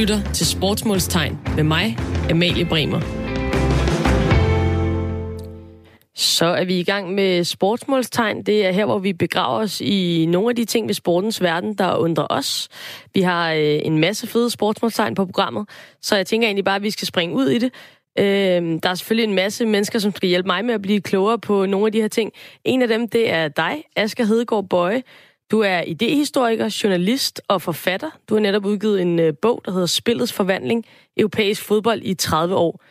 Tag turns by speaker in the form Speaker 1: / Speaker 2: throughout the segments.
Speaker 1: lytter til Sportsmålstegn med mig, Amalie Bremer. Så er vi i gang med sportsmålstegn. Det er her, hvor vi begraver os i nogle af de ting ved sportens verden, der undrer os. Vi har øh, en masse fede sportsmålstegn på programmet, så jeg tænker egentlig bare, at vi skal springe ud i det. Øh, der er selvfølgelig en masse mennesker, som skal hjælpe mig med at blive klogere på nogle af de her ting. En af dem, det er dig, Asger Hedegaard Bøje. Du er idehistoriker, journalist og forfatter. Du har netop udgivet en øh, bog, der hedder Spillets Forvandling, Europæisk fodbold i 30 år.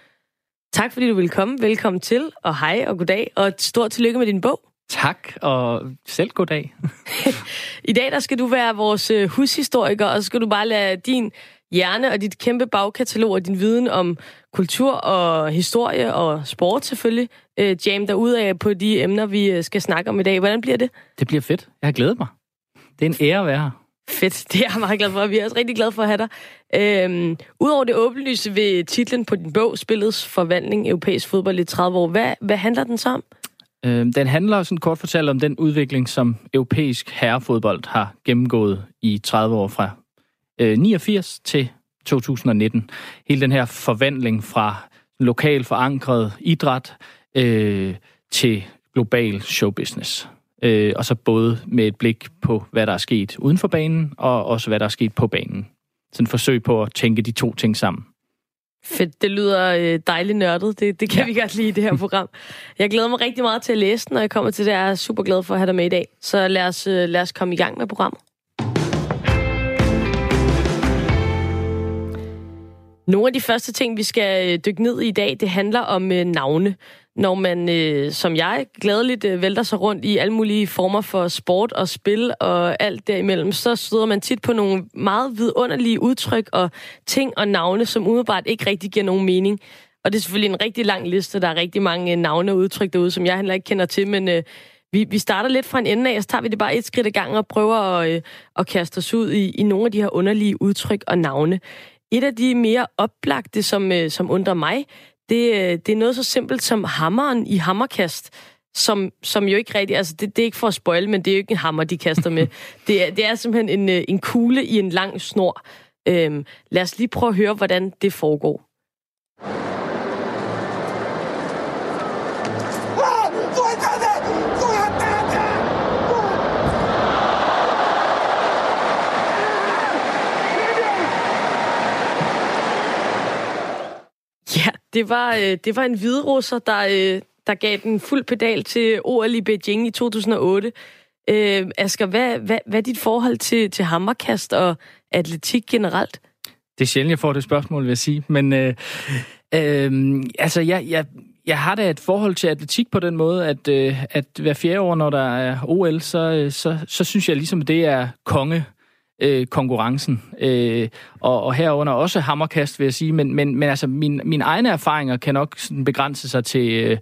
Speaker 1: Tak fordi du ville komme. Velkommen til, og hej og goddag, og et stort tillykke med din bog.
Speaker 2: Tak, og selv goddag.
Speaker 1: I dag der skal du være vores øh, hushistoriker, og så skal du bare lade din hjerne og dit kæmpe bagkatalog og din viden om kultur og historie og sport selvfølgelig, øh, jam dig ud af på de emner, vi øh, skal snakke om i dag. Hvordan bliver det?
Speaker 2: Det bliver fedt. Jeg har glædet mig. Det er en ære at være her.
Speaker 1: Fedt, det er jeg meget glad for. Vi er også rigtig glade for at have dig. Øhm, Udover det åbenlyse ved titlen på din bog, Spillets Forvandling, Europæisk Fodbold i 30 år, hvad, hvad handler den så om?
Speaker 2: Øhm, den handler sådan kort fortalt om den udvikling, som europæisk herrefodbold har gennemgået i 30 år fra øh, 89 til 2019. Hele den her forvandling fra lokal forankret idræt øh, til global showbusiness. Øh, og så både med et blik på, hvad der er sket uden for banen, og også hvad der er sket på banen. Sådan et forsøg på at tænke de to ting sammen.
Speaker 1: Fedt, det lyder øh, dejligt nørdet. Det, det kan ja. vi godt lide i det her program. Jeg glæder mig rigtig meget til at læse den, når jeg kommer til det. Jeg er super glad for at have dig med i dag. Så lad os, øh, lad os komme i gang med programmet. Nogle af de første ting, vi skal øh, dykke ned i i dag, det handler om øh, navne. Når man, øh, som jeg, gladeligt øh, vælter sig rundt i alle mulige former for sport og spil og alt derimellem, så støder man tit på nogle meget vidunderlige udtryk og ting og navne, som umiddelbart ikke rigtig giver nogen mening. Og det er selvfølgelig en rigtig lang liste. Der er rigtig mange øh, navne og udtryk derude, som jeg heller ikke kender til, men øh, vi, vi starter lidt fra en ende af, og så tager vi det bare et skridt ad gang og prøver at, øh, at kaste os ud i, i nogle af de her underlige udtryk og navne. Et af de mere oplagte, som, øh, som undrer mig, det, øh, det er noget så simpelt som hammeren i hammerkast, som, som jo ikke rigtig... Altså, det, det er ikke for at spoil, men det er jo ikke en hammer, de kaster med. det, er, det er simpelthen en, øh, en kugle i en lang snor. Øhm, lad os lige prøve at høre, hvordan det foregår. Ja, det var, øh, det var en hvidrusser, der, øh, der gav den fuld pedal til OL i Beijing i 2008. Øh, Asger, hvad, hvad, hvad er dit forhold til, til hammerkast og atletik generelt?
Speaker 2: Det er sjældent, jeg får det spørgsmål, vil jeg sige. Men øh, øh, altså, jeg, jeg, jeg har da et forhold til atletik på den måde, at, øh, at hver fjerde år, når der er OL, så, øh, så, så synes jeg ligesom, det er konge øh, konkurrencen. Øh, og, og herunder også hammerkast, vil jeg sige. Men, men, men altså, min, mine egne erfaringer kan nok sådan begrænse sig til... Øh,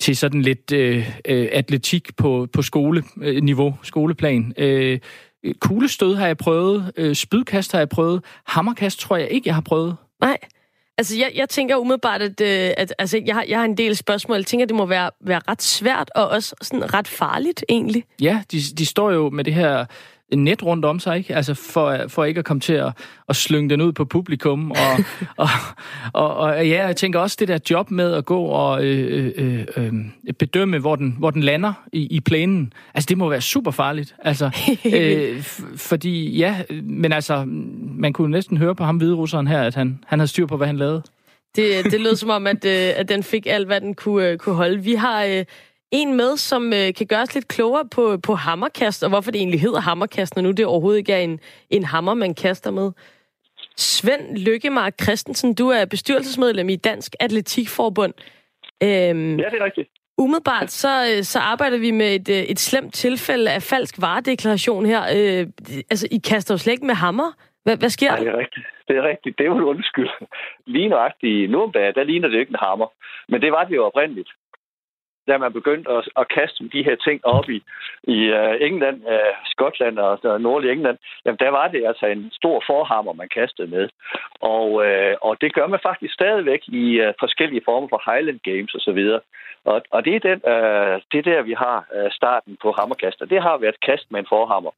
Speaker 2: til sådan lidt øh, øh, atletik på, på skoleniveau, skoleplan. Øh, kuglestød har jeg prøvet, øh, spydkast har jeg prøvet, hammerkast tror jeg ikke, jeg har prøvet.
Speaker 1: Nej. Altså, jeg, jeg tænker umiddelbart, at, øh, at altså, jeg, har, jeg har en del spørgsmål. Jeg tænker, at det må være, være ret svært og også sådan ret farligt, egentlig.
Speaker 2: Ja, de, de står jo med det her net rundt om sig, ikke? Altså for, for ikke at komme til at, at slynge den ud på publikum. Og, og, og, og ja, jeg tænker også det der job med at gå og øh, øh, øh, bedømme, hvor den, hvor den lander i, i plænen. Altså det må være super farligt. Altså, øh, fordi ja, men altså, man kunne næsten høre på ham hviderusseren her, at han, han havde styr på, hvad han lavede.
Speaker 1: Det, det lød som om, at, øh, at den fik alt, hvad den kunne, øh, kunne holde. Vi har... Øh, en med, som øh, kan gøre os lidt klogere på, på hammerkast, og hvorfor det egentlig hedder hammerkast, når nu det overhovedet ikke er en, en hammer, man kaster med. Svend Lykkemark Christensen, du er bestyrelsesmedlem i Dansk Atletikforbund.
Speaker 3: Øhm, ja, det er rigtigt.
Speaker 1: Umiddelbart så, øh, så arbejder vi med et, øh, et slemt tilfælde af falsk varedeklaration her. Øh, altså, I kaster jo slet ikke med hammer. Hvad, hvad sker
Speaker 3: der? det er rigtigt. Det er rigtigt. Det er jo undskyld. Lige nøjagtigt i Nürnberg, der ligner det ikke en hammer. Men det var det jo oprindeligt da man begyndte at, at kaste de her ting op i, i uh, England, uh, Skotland og uh, nordlig England, jamen der var det altså en stor forhammer, man kastede med. Og, uh, og det gør man faktisk stadigvæk i uh, forskellige former for Highland Games osv. Og, og det er den, uh, det der, vi har uh, starten på hammerkaster. Det har været kast med en forhammer.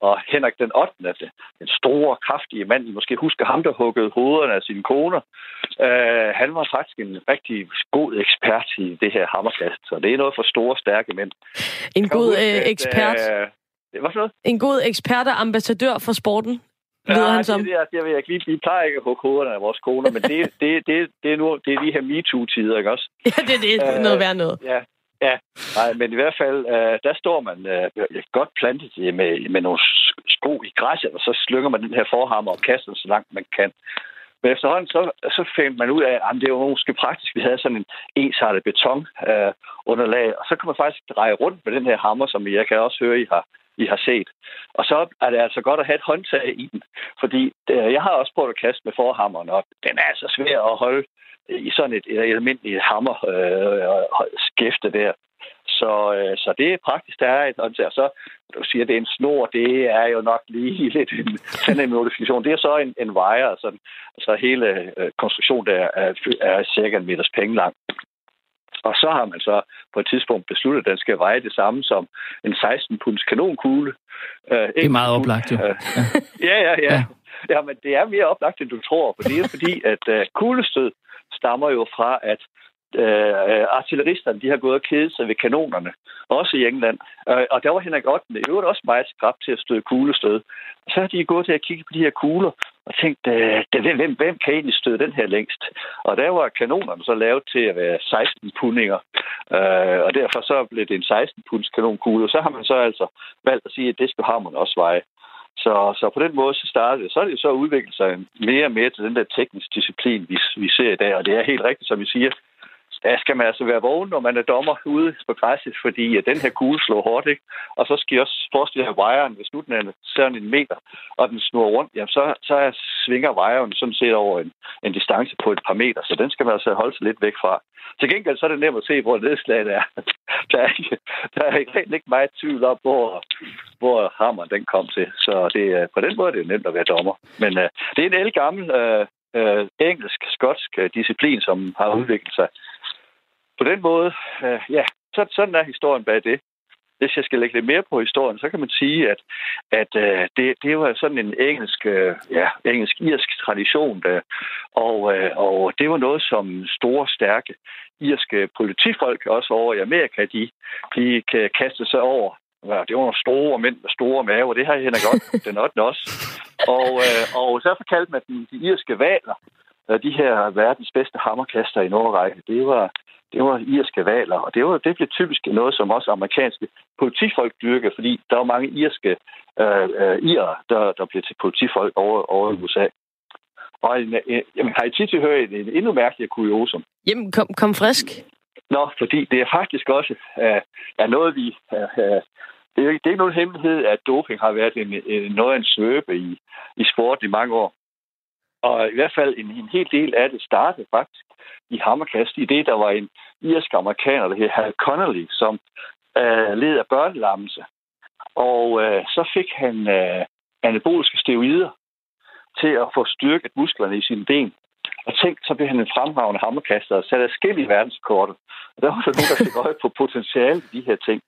Speaker 3: Og Henrik den 8., altså, den store, kraftige mand, I måske husker ham, der huggede hovederne af sine koner, øh, han var faktisk en rigtig god ekspert i det her hammerkast. Så det er noget for store, stærke mænd.
Speaker 1: En god øh, ekspert? Øh,
Speaker 3: hvad for noget?
Speaker 1: En god ekspert og ambassadør for sporten?
Speaker 3: Ja, han som? Det, det, det, jeg ikke. Vi, plejer ikke at hugge hovederne af vores koner, men det, det, det, det, er nu, det er de her MeToo-tider, ikke også?
Speaker 1: Ja, det, det er noget værd noget.
Speaker 3: Ja, Ja, nej, men i hvert fald, øh, der står man øh, godt plantet med, med nogle sko i græsset, og så slynger man den her forhammer og kaster den så langt man kan. Men efterhånden så, så fandt man ud af, at det var måske praktisk. Vi havde sådan en ensartet beton øh, underlag, og så kan man faktisk dreje rundt med den her hammer, som jeg kan også høre, I har, vi har set. Og så er det altså godt at have et håndtag i den, fordi øh, jeg har også prøvet at kaste med forhammeren, og den er altså svær at holde i sådan et, et almindeligt hammer øh, skæfte der. Så, øh, så det er praktisk, der er et håndtag. Så du siger, det er en snor, det er jo nok lige lidt en, sådan en modifikation. Det er så en, en wire, altså, så hele øh, konstruktionen der er, er cirka en meters penge lang. Og så har man så på et tidspunkt besluttet, at den skal veje det samme som en 16-punds kanonkugle.
Speaker 2: Øh, det er meget oplagt, jo.
Speaker 3: Øh, ja, ja, ja. Ja, men det er mere oplagt, end du tror, for det er fordi, at uh, kuglestød stammer jo fra, at uh, artilleristerne de har gået og kedet sig ved kanonerne, også i England. Uh, og der var Henrik Otten i øvrigt også meget skrab til at støde kuglestød. Og så har de gået til at kigge på de her kugler og tænkte, uh, hvem, hvem kan egentlig støde den her længst? Og der var kanonerne så lavet til at være 16 pundinger, uh, øh, og derfor så blev det en 16 punds kanonkugle. Og så har man så altså valgt at sige, at det skal man også veje. Så, så på den måde så startede det. Så er det så udviklet sig mere og mere til den der tekniske disciplin, vi, vi ser i dag. Og det er helt rigtigt, som vi siger, der skal man altså være vågen, når man er dommer ude på græsset, fordi at den her kugle slår hårdt, ikke? Og så skal I også forestille jer wiren, hvis nu den er sådan en meter, og den snurrer rundt, jamen så, så svinger wiren sådan set over en, en distance på et par meter, så den skal man altså holde sig lidt væk fra. Til gengæld så er det nemt at se, hvor nedslaget er. Der er, ikke, der er ikke, ikke meget tvivl om, hvor, hvor hammeren den kom til. Så det, på den måde det er det nemt at være dommer. Men uh, det er en elgammel uh, øh, uh, øh, engelsk-skotsk disciplin, som har udviklet sig på den måde, øh, ja, så, sådan er historien bag det. Hvis jeg skal lægge lidt mere på historien, så kan man sige, at, at øh, det, det var altså sådan en engelsk, øh, ja, engelsk-irsk tradition, der, og, øh, og det var noget, som store, stærke irske politifolk, også over i Amerika, de, de kan kaste sig over Ja, det var nogle store mænd med store maver. Det har jeg godt, den 8. også. Og, øh, og så kaldte man dem de irske valer. De her verdens bedste hammerkaster i Nordrække, det var, det var irske valer. Og det, var, det blev typisk noget, som også amerikanske politifolk dyrker, fordi der var mange irske øh, øh, irer, der, der blev til politifolk over, over i USA. Og en, en, jamen, har I tid til at høre en, en endnu mærkeligere kuriosum?
Speaker 1: Jamen, kom, kom frisk.
Speaker 3: Nå, fordi det er faktisk også uh, er noget, vi... Uh, det, er, det er ikke nogen hemmelighed, at doping har været en, en, noget af en svøbe i, i sport i mange år. Og i hvert fald en, en hel del af det startede faktisk i hammerkast, i det, der var en irsk amerikaner, der hed Hal Connolly, som øh, led af børnelammelse. Og øh, så fik han øh, anaboliske steroider til at få styrket musklerne i sine ben. Og tænk, så blev han en fremragende hammerkaster og satte skil i verdenskortet. Og der var så nogen, der fik øje på potentiale i de her ting.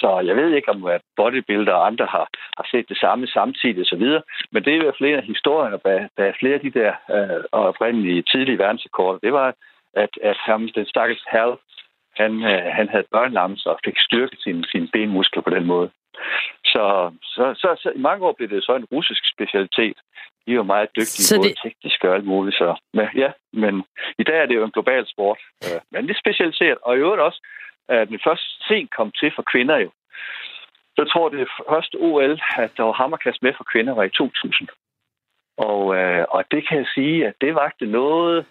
Speaker 3: Så jeg ved ikke, om bodybuilder og andre har, har set det samme samtidig osv. Men det er i hvert fald en af historierne bag, bag flere af de der øh, oprindelige tidlige verdensrekorder. Det var, at, at ham, den stakkels Hal, han, øh, han havde børnelammelser og fik styrket sine, sine benmuskler på den måde. Så, så, så, så i mange år blev det så en russisk specialitet. De er jo meget dygtige, så både teknisk og alt muligt. Så, men, ja, men i dag er det jo en global sport. Øh, men det er specialiseret. Og i øvrigt også, at den første sent kom til for kvinder jo. Jeg tror, det første OL, at der var hammerkast med for kvinder, var i 2000. Og, øh, og det kan jeg sige, at det vagte noget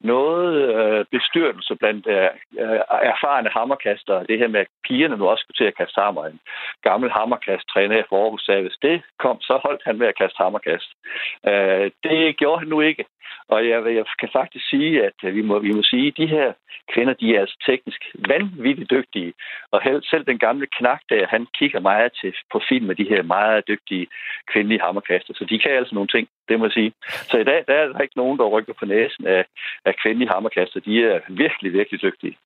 Speaker 3: noget øh, bestyrelse blandt øh, øh erfarne hammerkaster. Det her med, at pigerne nu også skulle til at kaste hammer. En gammel hammerkasttræner i Aarhus sagde, hvis det kom, så holdt han med at kaste hammerkast. Øh, det gjorde han nu ikke. Og jeg, jeg kan faktisk sige, at øh, vi må, vi må sige, at de her kvinder, de er altså teknisk vanvittigt dygtige. Og selv den gamle knak der, han kigger meget til på film med de her meget dygtige kvindelige hammerkaster. Så de kan altså nogle ting, det må jeg sige. Så i dag der er der ikke nogen, der rykker på næsen af, af kvindelige hammerkaster. De er virkelig, virkelig dygtige.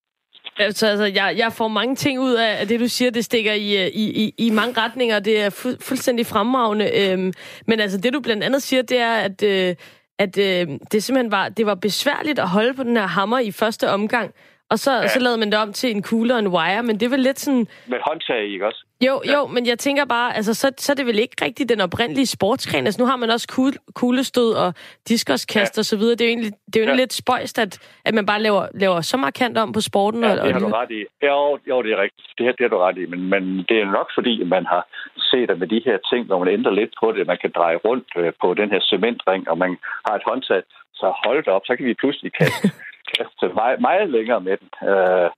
Speaker 1: Altså, altså jeg, jeg får mange ting ud af det, du siger. Det stikker i, øh, i, i, i mange retninger, det er fu- fuldstændig fremragende. Øhm, men altså, det du blandt andet siger, det er, at, øh, at øh, det simpelthen var, det var besværligt at holde på den her hammer i første omgang. Og så, ja. så lavede man det om til en kugle og en wire, men det var lidt sådan...
Speaker 3: Med håndtag, ikke også?
Speaker 1: Jo, ja. jo, men jeg tænker bare, altså, så, så er det vel ikke rigtig den oprindelige sportsgren. Altså, nu har man også kugle, kuglestød og diskoskast ja. og så videre. Det er jo egentlig, det er jo egentlig ja. lidt spøjst, at, at man bare laver, laver så markant om på sporten.
Speaker 3: Ja,
Speaker 1: og,
Speaker 3: det har du ret i. Jo, jo, det er rigtigt. Det, her, det har du ret i. Men, men det er nok fordi, man har set, at med de her ting, når man ændrer lidt på det, man kan dreje rundt øh, på den her cementring, og man har et håndtag, så hold op, så kan vi pludselig kaste kaste meget, meget længere med den, øh,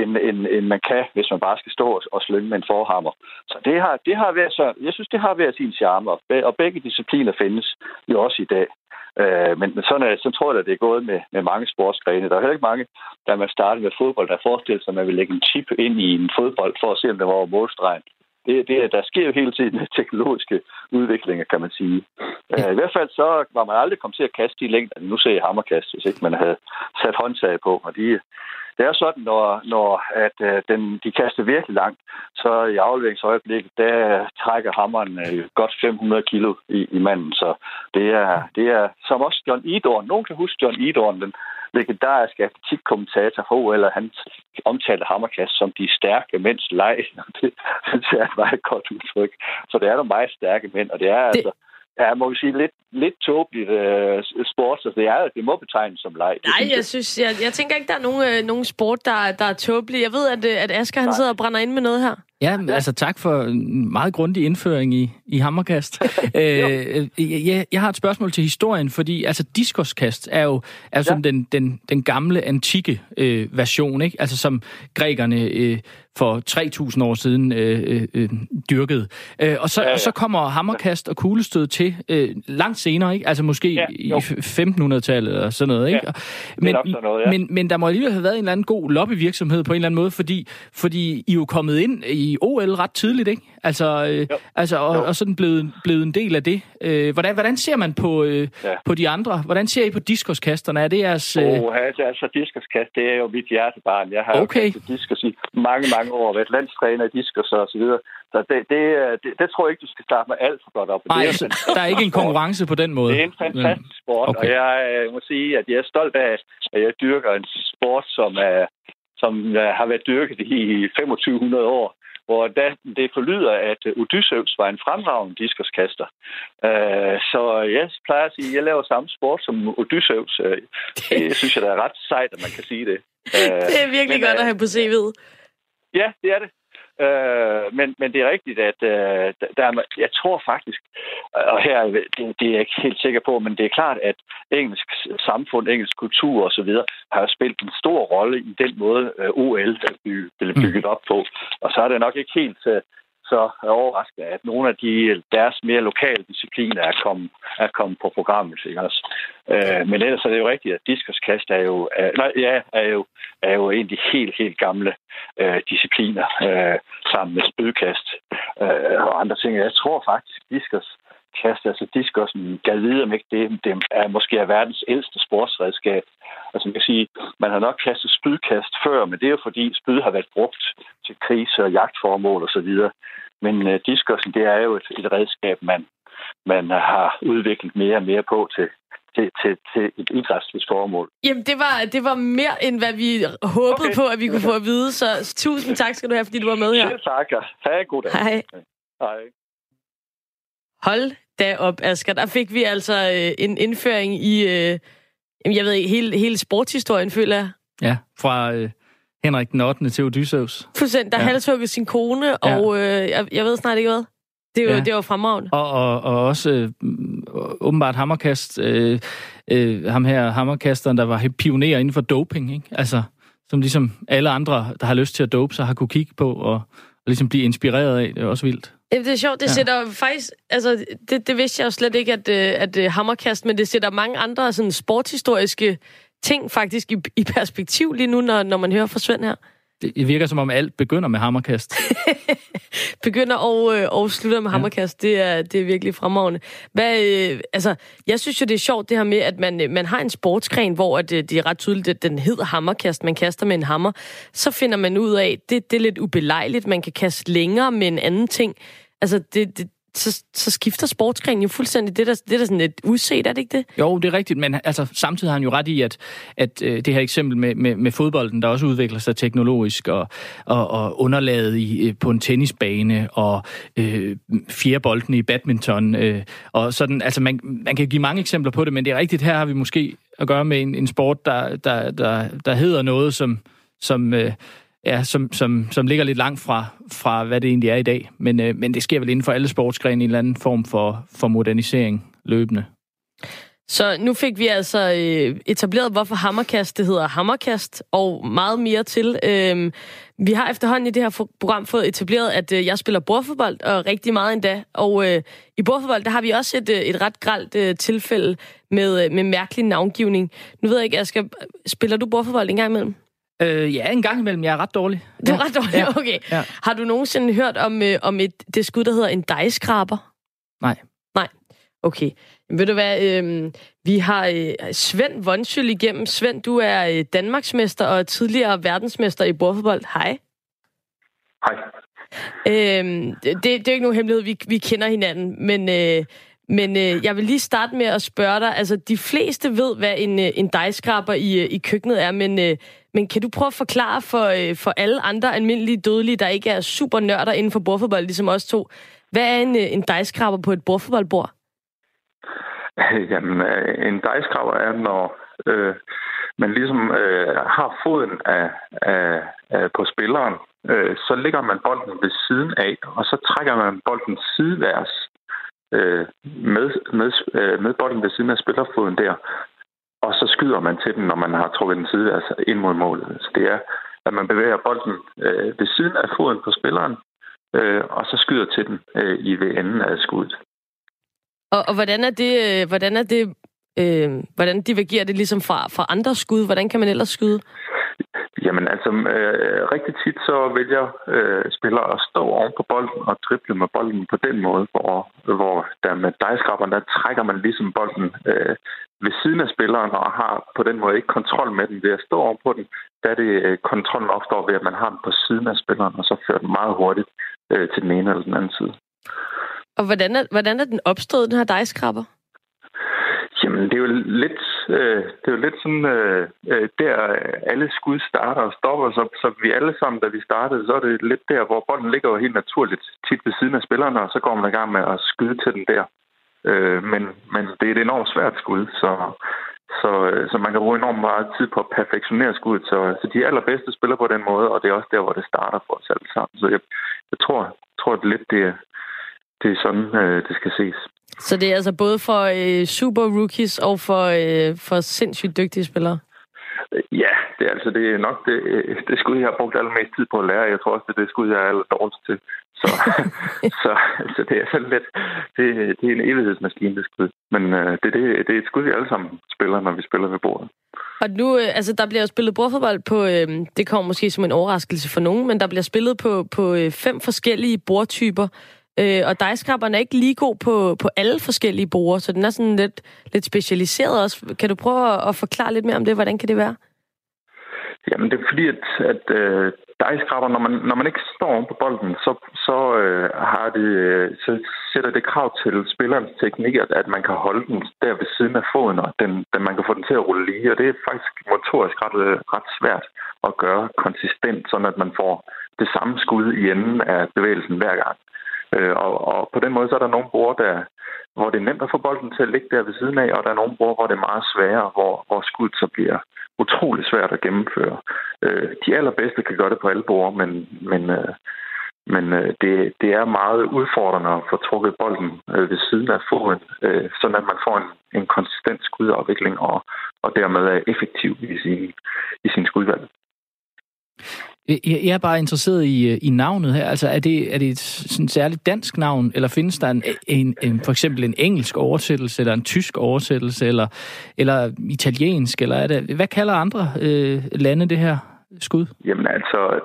Speaker 3: end, end, end man kan, hvis man bare skal stå og, og slynge med en forhammer. Så det har, det har været så, jeg synes, det har været sin charme, og, og begge discipliner findes jo også i dag. Øh, men, men sådan, er, så tror jeg, at det er gået med, med mange sportsgrene. Der er heller ikke mange, da man startede med fodbold, der forestillede sig, at man vil lægge en chip ind i en fodbold for at se, om det var over målstregen det, det, der sker jo hele tiden teknologiske udviklinger, kan man sige. Ja. Uh, I hvert fald så var man aldrig kommet til at kaste de længder, nu ser jeg hammerkast, hvis ikke man havde sat håndtag på. Og de, det er sådan, når, når at, uh, den, de kaster virkelig langt, så i afleveringsøjeblikket, der trækker hammeren uh, godt 500 kilo i, i manden. Så det er, det er som også John Idorn. Nogen kan huske John Idorn, den legendarisk atletikkommentator for OL, han omtalte hammerkast som de stærke mænds leg. Det synes jeg er et meget godt udtryk. Så det er nogle meget stærke mænd, og det er det... altså Ja, må vi sige, lidt, lidt tåbeligt uh, sport, så det, er, det må betegnes som leg.
Speaker 1: Nej, jeg, jeg synes, jeg, jeg tænker ikke, der er nogen, øh, nogen sport, der, der er tåbelig. Jeg ved, at, øh, at Asger han sidder og brænder ind med noget her.
Speaker 2: Ja, altså tak for en meget grundig indføring i, i hammerkast. øh, jeg, jeg har et spørgsmål til historien, fordi altså diskoskast er jo er jo ja. sådan den, den, den gamle, antikke øh, version, ikke? Altså som grækerne øh, for 3.000 år siden øh, øh, dyrkede. Øh, og, så, ja, ja. og så kommer hammerkast og kuglestød til øh, langt senere, ikke? Altså måske ja, i 1500-tallet og sådan noget, ikke? Ja, men, sådan noget, ja. men, men der må alligevel have været en eller anden god lobbyvirksomhed på en eller anden måde, fordi, fordi I er jo kommet ind i OL ret tidligt, ikke? Altså, øh, altså og, og sådan blevet, blevet en del af det. Øh, hvordan, hvordan ser man på, øh, ja. på de andre? Hvordan ser I på diskoskasterne? Er det jeres... Øh...
Speaker 3: Oh, altså, altså diskoskast, det er jo mit hjertebarn. Jeg har okay. jo diskus i mange, mange år, været landstræner i diskus og så videre. Så det, det, det, det tror jeg ikke, du skal starte med alt for godt op.
Speaker 2: Nej, er der er ikke en konkurrence på den måde.
Speaker 3: Det er en fantastisk sport, okay. og jeg må sige, at jeg er stolt af, at jeg dyrker en sport, som er som har været dyrket i 2500 år hvor da det forlyder, at Odysseus var en fremragende diskoskaster. Uh, så jeg plejer at sige, at jeg laver samme sport som Odysseus. Uh, det synes jeg, der er ret sejt, at man kan sige det.
Speaker 1: Det er virkelig men, godt at have på CV'et.
Speaker 3: Ja, det er det. Øh, men, men det er rigtigt, at øh, der er, jeg tror faktisk, og her det, det er jeg ikke helt sikker på, men det er klart, at engelsk samfund, engelsk kultur osv. har spillet en stor rolle i den måde, øh, OL blev bygget op på. Og så er det nok ikke helt øh, så overrasket, at nogle af de, deres mere lokale discipliner er kommet, er kommet på programmet. Ikke også? Øh, men ellers er det jo rigtigt, at diskoskast er jo, er, nej, ja, er jo, er jo en af de helt, helt gamle øh, discipliner øh, sammen med spydkast øh, og andre ting. Jeg tror faktisk, at diskus kaste, altså diskosen, gav videre om ikke det, det er måske er verdens ældste sportsredskab. Altså man kan sige, man har nok kastet spydkast før, men det er jo fordi spyd har været brugt til krise- og jagtformål osv. Men uh, diskosen, det er jo et, et redskab, man, man har udviklet mere og mere på til, til, til, til et idrætsligt formål.
Speaker 1: Jamen, det var, det var mere, end hvad vi håbede okay. på, at vi kunne få at vide. Så tusind tak skal du have, fordi du var med her.
Speaker 3: Selv tak. Ha' en god dag.
Speaker 1: Hej.
Speaker 3: Hej.
Speaker 1: Hold da op, Asger. Der fik vi altså øh, en indføring i, øh, jeg ved ikke, hele, hele sportshistorien, føler jeg.
Speaker 2: Ja, fra øh, Henrik den 8. til Odysseus.
Speaker 1: Fuldstændig, der ja. halshugget sin kone, ja. og øh, jeg, jeg ved snart ikke hvad. Det, var, ja. det var fremragende.
Speaker 2: Og, og, og også øh, åbenbart hammerkast, øh, øh, ham her hammerkasteren, der var pioner inden for doping, ikke? Altså, som ligesom alle andre, der har lyst til at dope sig, har kunne kigge på og, og ligesom blive inspireret af. Det er også vildt.
Speaker 1: Det er sjovt, det ja. sætter faktisk, altså det, det vidste jeg jo slet ikke, at, øh, at, at hammerkast, men det sætter mange andre sådan sportshistoriske ting faktisk i, i perspektiv lige nu, når, når man hører fra Svend her.
Speaker 2: Det virker som om alt begynder med hammerkast.
Speaker 1: begynder og, øh, og slutter med ja. hammerkast. Det er, det er virkelig fremragende. Hvad, øh, altså, jeg synes jo, det er sjovt det her med, at man, øh, man har en sportsgren, hvor at, det er ret tydeligt, at den hedder hammerkast. Man kaster med en hammer. Så finder man ud af, at det, det er lidt ubelejligt. Man kan kaste længere med en anden ting. Altså, det, det, så, så skifter sportsgrenen jo fuldstændig. Det er, der, det er der sådan lidt uset, er det ikke det?
Speaker 2: Jo, det er rigtigt, men altså, samtidig har han jo ret i, at, at øh, det her eksempel med, med, med fodbolden, der også udvikler sig teknologisk, og, og, og underlaget i, øh, på en tennisbane, og øh, fjerbolden i badminton, øh, og sådan, altså man, man kan give mange eksempler på det, men det er rigtigt, her har vi måske at gøre med en, en sport, der, der, der, der hedder noget, som, som øh, ja, som, som, som ligger lidt langt fra, fra, hvad det egentlig er i dag. Men, øh, men det sker vel inden for alle sportsgrene i en eller anden form for, for modernisering løbende.
Speaker 1: Så nu fik vi altså øh, etableret, hvorfor hammerkast det hedder hammerkast, og meget mere til. Øh, vi har efterhånden i det her program fået etableret, at øh, jeg spiller bordfodbold, og rigtig meget endda. Og øh, i bordfodbold, der har vi også et, øh, et ret gralt øh, tilfælde med, øh, med mærkelig navngivning. Nu ved jeg ikke, jeg skal, spiller du bordfodbold en gang imellem?
Speaker 2: Øh, ja, en gang imellem. Jeg er ret dårlig.
Speaker 1: Du er ret dårlig? Ja. Okay. Ja. Har du nogensinde hørt om, øh, om et, det skud, der hedder en dejskraber?
Speaker 2: Nej.
Speaker 1: Nej. Okay. Men ved du hvad, øh, vi har øh, Svend Vonschøl igennem. Svend, du er øh, Danmarksmester og tidligere verdensmester i bordfodbold. Hej.
Speaker 4: Hej.
Speaker 1: Øh, det, det er ikke nogen hemmelighed, vi, vi kender hinanden, men... Øh, men øh, jeg vil lige starte med at spørge dig, altså de fleste ved, hvad en, øh, en dejskraber i, øh, i køkkenet er, men, øh, men kan du prøve at forklare for, øh, for alle andre almindelige dødelige, der ikke er super nørder inden for bordfodbold, ligesom os to, hvad er en, øh, en dejskraber på et bordfodboldbord?
Speaker 4: Jamen, øh, en dejskraber er, når øh, man ligesom øh, har foden af, af, af på spilleren, øh, så lægger man bolden ved siden af, og så trækker man bolden sideværs øh, med, med, øh, med bolden ved siden af spillerfoden der og så skyder man til den, når man har trukket den side altså ind mod målet. Så det er, at man bevæger bolden øh, ved siden af foden på spilleren, øh, og så skyder til den øh, i ved enden af skuddet.
Speaker 1: Og, og hvordan er det, øh, hvordan er det, øh, hvordan divergerer det ligesom fra, fra andre skud? Hvordan kan man ellers skyde?
Speaker 4: Jamen altså, øh, rigtig tit så vælger øh, spillere at stå oven på bolden og drible med bolden på den måde, hvor, hvor der med dejskraberne, der trækker man ligesom bolden øh, ved siden af spilleren og har på den måde ikke kontrol med den ved at stå oven på den. Der er det øh, kontrollen opstår ved, at man har den på siden af spilleren, og så fører den meget hurtigt øh, til den ene eller den anden side.
Speaker 1: Og hvordan er, hvordan er den opstået, den her dejskrabber?
Speaker 4: Jamen, det er jo lidt, øh, det er jo lidt sådan, øh, øh der øh, alle skud starter og stopper, så, så vi alle sammen, da vi startede, så er det lidt der, hvor bolden ligger jo helt naturligt tit ved siden af spillerne, og så går man i gang med at skyde til den der. Øh, men, men det er et enormt svært skud, så, så, øh, så man kan bruge enormt meget tid på at perfektionere skuddet. Så, så de allerbedste spiller på den måde, og det er også der, hvor det starter for os alle sammen. Så jeg, jeg tror, tror at lidt, det, det er sådan, øh, det skal ses.
Speaker 1: Så det er altså både for øh, super rookies og for, øh, for sindssygt dygtige spillere?
Speaker 4: Ja, det er altså det er nok det, det skud, jeg har brugt allermest tid på at lære. Jeg tror også, det er det skud, jeg er aller dårligst til. Så, så, så det er sådan lidt... Det, det er en evighedsmaskine, det skud. Men øh, det, det, det er et skud, vi alle sammen spiller, når vi spiller ved bordet.
Speaker 1: Og nu, øh, altså der bliver jo spillet bordfodbold på, øh, det kommer måske som en overraskelse for nogen, men der bliver spillet på, på øh, fem forskellige bordtyper. Øh, og dejskrabberne er ikke lige god på, på alle forskellige borer, så den er sådan lidt, lidt specialiseret også. Kan du prøve at, at forklare lidt mere om det? Hvordan kan det være?
Speaker 4: Jamen, det er fordi, at, at øh, dejskrabber, når man, når man ikke står på bolden, så, så, øh, har det, øh, så sætter det krav til spillerens teknik, at, at man kan holde den der ved siden af foden, og den, den, man kan få den til at rulle lige. Og det er faktisk motorisk ret, øh, ret svært at gøre konsistent, sådan at man får det samme skud i enden af bevægelsen hver gang. Øh, og, og på den måde så er der nogle bruger, der, hvor det er nemt at få bolden til at ligge der ved siden af, og der er nogle bruger, hvor det er meget sværere, hvor, hvor skuddet så bliver utrolig svært at gennemføre. Øh, de allerbedste kan gøre det på alle bruger, men, men, øh, men øh, det, det er meget udfordrende at få trukket bolden øh, ved siden af foden, øh, sådan at man får en, en konsistent skudafvikling og, og dermed er effektiv i sin, i sin skudvalg.
Speaker 2: Jeg er bare interesseret i, øh, i navnet her. Altså, er det, er det et sådan særligt dansk navn, eller findes der en, en, en, for eksempel en engelsk oversættelse, eller en tysk oversættelse, eller, eller italiensk, eller er det, hvad kalder andre øh, lande det her skud?
Speaker 4: Jamen altså,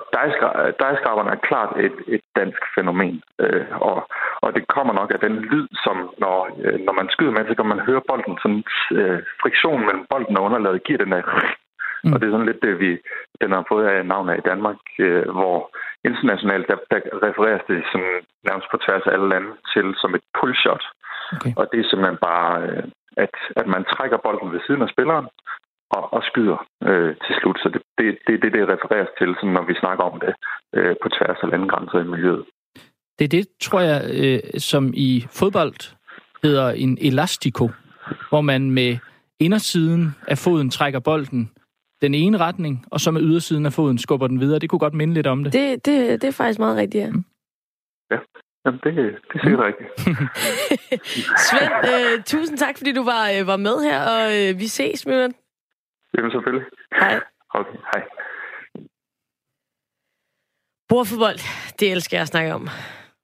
Speaker 4: dejskraberne er klart et, et dansk fænomen, øh, og, og det kommer nok af den lyd, som når, øh, når man skyder med, så kan man høre bolden, sådan øh, friktion mellem bolden og underlaget giver den af Mm. Og det er sådan lidt det, vi den har fået af navnet i Danmark, øh, hvor internationalt, der, der refereres det sådan, nærmest på tværs af alle lande til som et pull-shot. Okay. Og det er simpelthen bare, øh, at, at man trækker bolden ved siden af spilleren, og, og skyder øh, til slut. Så det er det, det, det, det refereres til, sådan, når vi snakker om det øh, på tværs af landegrænser i miljøet.
Speaker 2: Det er det, tror jeg, øh, som i fodbold hedder en elastico, hvor man med indersiden af foden trækker bolden den ene retning, og så med ydersiden af foden skubber den videre. Det kunne godt minde lidt om det.
Speaker 1: Det, det, det er faktisk meget rigtigt, ja. Mm.
Speaker 4: Ja, Jamen, det, det er sikkert mm. rigtigt.
Speaker 1: Svend, øh, tusind tak, fordi du var, øh, var med her, og øh, vi ses, Møren.
Speaker 4: Jamen, selvfølgelig.
Speaker 1: Hej.
Speaker 4: Okay, hej.
Speaker 1: Bordfodbold, det elsker jeg at snakke om.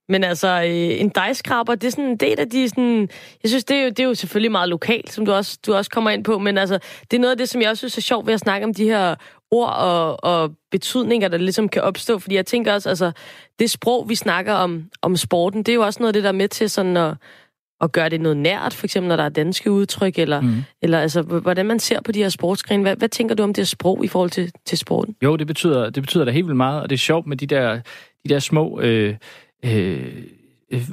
Speaker 1: Men altså, øh, en dejskraber, det er sådan, det er af de sådan... Jeg synes, det er, jo, det er jo selvfølgelig meget lokalt, som du også, du også kommer ind på, men altså, det er noget af det, som jeg også synes er sjovt ved at snakke om de her ord og, og betydninger, der ligesom kan opstå. Fordi jeg tænker også, altså, det sprog, vi snakker om, om sporten, det er jo også noget af det, der er med til sådan at, at gøre det noget nært, for eksempel når der er danske udtryk, eller, mm. eller altså, hvordan man ser på de her sportsgrene. Hvad, hvad tænker du om det sprog i forhold til, til sporten?
Speaker 2: Jo, det betyder, det betyder da helt vildt meget, og det er sjovt med de der, de der små... Øh øh,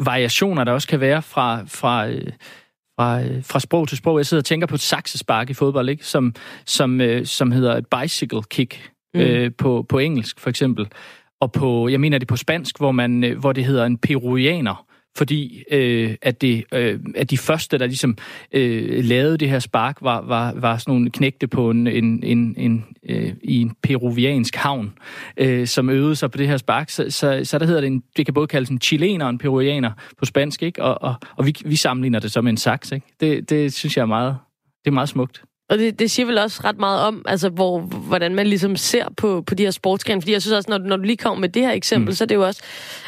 Speaker 2: variationer, der også kan være fra, fra, øh, fra, øh, fra sprog til sprog. Jeg sidder og tænker på et saksespark i fodbold, ikke? Som, som, øh, som hedder et bicycle kick mm. øh, på, på engelsk, for eksempel. Og på, jeg mener det på spansk, hvor, man, øh, hvor det hedder en peruianer fordi øh, at, det, øh, at de første, der ligesom øh, lavede det her spark, var, var, var sådan nogle knægte på en, en, en, en, øh, i en peruviansk havn, øh, som øvede sig på det her spark. Så, så, så der hedder det, en, det kan både kaldes en chilener og en peruvianer på spansk, ikke? Og, og, og vi, vi sammenligner det som en saks. Ikke? Det, det synes jeg er meget, det er meget smukt.
Speaker 1: Og det, det siger vel også ret meget om, altså, hvor, hvordan man ligesom ser på, på de her sportsgrene. Fordi jeg synes også, når, når du lige kommer med det her eksempel, mm. så er det jo også...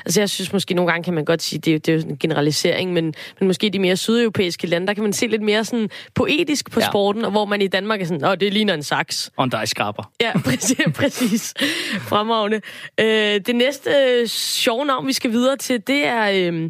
Speaker 1: Altså, jeg synes måske nogle gange kan man godt sige, det, det er jo en generalisering, men, men måske de mere sydeuropæiske lande, der kan man se lidt mere sådan poetisk på ja. sporten, og hvor man i Danmark er sådan, åh, det ligner en saks.
Speaker 2: Og en dejskraber.
Speaker 1: Ja, præcis. præcis. Fremragende. Øh, det næste øh, sjove navn, vi skal videre til, det er, øh,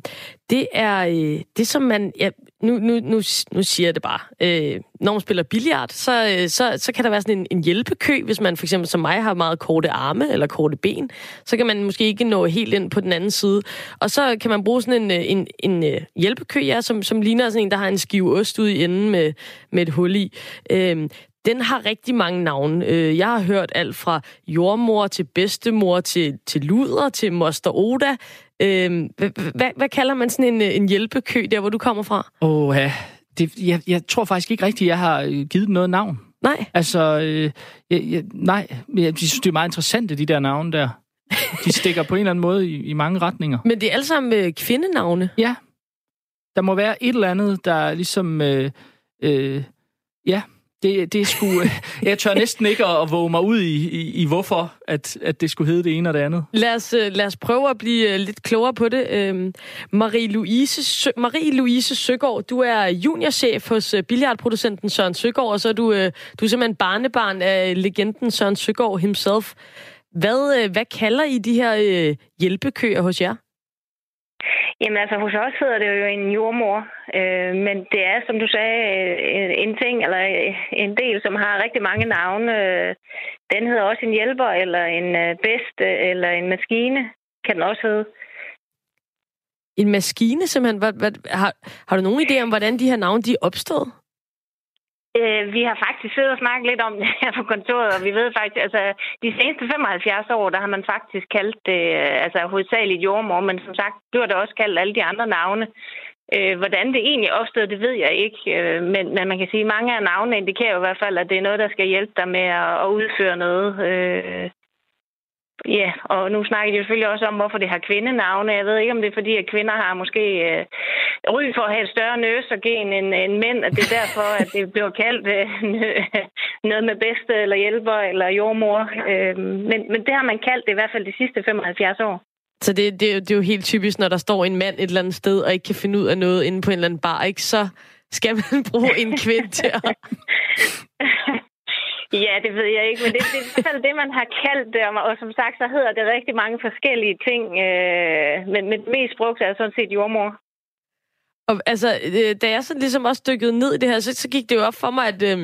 Speaker 1: det er øh, det, som man... Ja, nu, nu, nu, nu siger jeg det bare. Øh, når man spiller billiard, så, øh, så, så kan der være sådan en, en hjælpekø, hvis man for eksempel som mig har meget korte arme eller korte ben. Så kan man måske ikke nå helt ind på den anden side. Og så kan man bruge sådan en, øh, en, en, en hjælpekø, ja, som, som ligner sådan en, der har en skive ost ude i enden med, med et hul i. Øh, den har rigtig mange navne. Øh, jeg har hørt alt fra jordmor til bedstemor til, til luder til moster Oda. Øh, hvad, hvad kalder man sådan en, en hjælpekø der, hvor du kommer fra?
Speaker 2: Åh, oh, ja. Det, jeg, jeg tror faktisk ikke rigtigt, jeg har øh, givet noget navn.
Speaker 1: Nej.
Speaker 2: Altså, øh, jeg, jeg, nej. Jeg synes, det er meget interessant, de der navne der. De stikker på en eller anden måde i, i mange retninger.
Speaker 1: Men det er alle sammen øh, kvindenavne?
Speaker 2: Ja. Der må være et eller andet, der ligesom... Øh, øh, ja, det, det skulle, øh, jeg tør næsten ikke at, at våge mig ud i, i, i hvorfor, at, at det skulle hedde det ene og det andet.
Speaker 1: Lad os, øh, lad os prøve at blive øh, lidt klogere på det. Øhm, Marie-Louise, Marie-Louise Søgaard, du er juniorchef hos billiardproducenten Søren Søgaard, og så er du, du er simpelthen barnebarn af legenden Søren Søgaard himself. Hvad, hvad kalder I de her hjælpekøer hos jer?
Speaker 5: Jamen altså, hos os hedder det jo en jordmor, øh, men det er, som du sagde, en ting eller en del, som har rigtig mange navne. Den hedder også en hjælper, eller en øh, bedste, eller en maskine, kan den også hedde.
Speaker 1: En maskine simpelthen? Hvad, hvad, har, har du nogen idé om, hvordan de her navne de er opstået?
Speaker 5: Øh, vi har faktisk siddet og snakket lidt om det her på kontoret, og vi ved faktisk, altså de seneste 75 år, der har man faktisk kaldt det, øh, altså hovedsageligt jordmor, men som sagt bliver det også kaldt alle de andre navne. Øh, hvordan det egentlig opstod, det ved jeg ikke, øh, men, men man kan sige, at mange af navnene indikerer jo i hvert fald, at det er noget, der skal hjælpe dig med at, at udføre noget. Øh, Ja, og nu snakker de selvfølgelig også om, hvorfor det har kvindenavne. Jeg ved ikke, om det er fordi, at kvinder har måske øh, ry for at have et større nøsogen end, end mænd, at det er derfor, at det bliver kaldt øh, noget med bedste eller hjælper eller jordmor. Øh, men, men det har man kaldt det i hvert fald de sidste 75 år.
Speaker 1: Så det, det, det er jo helt typisk, når der står en mand et eller andet sted og ikke kan finde ud af noget inde på en eller anden bar, ikke? så skal man bruge en kvinde til at...
Speaker 5: Ja, det ved jeg ikke, men det, det er i hvert fald det, man har kaldt det, og som sagt, så hedder det rigtig mange forskellige ting, øh, men, men mest brugt er sådan set jordmor.
Speaker 1: Og altså, øh, da jeg så ligesom også dykkede ned i det her, så, så gik det jo op for mig, at, øh,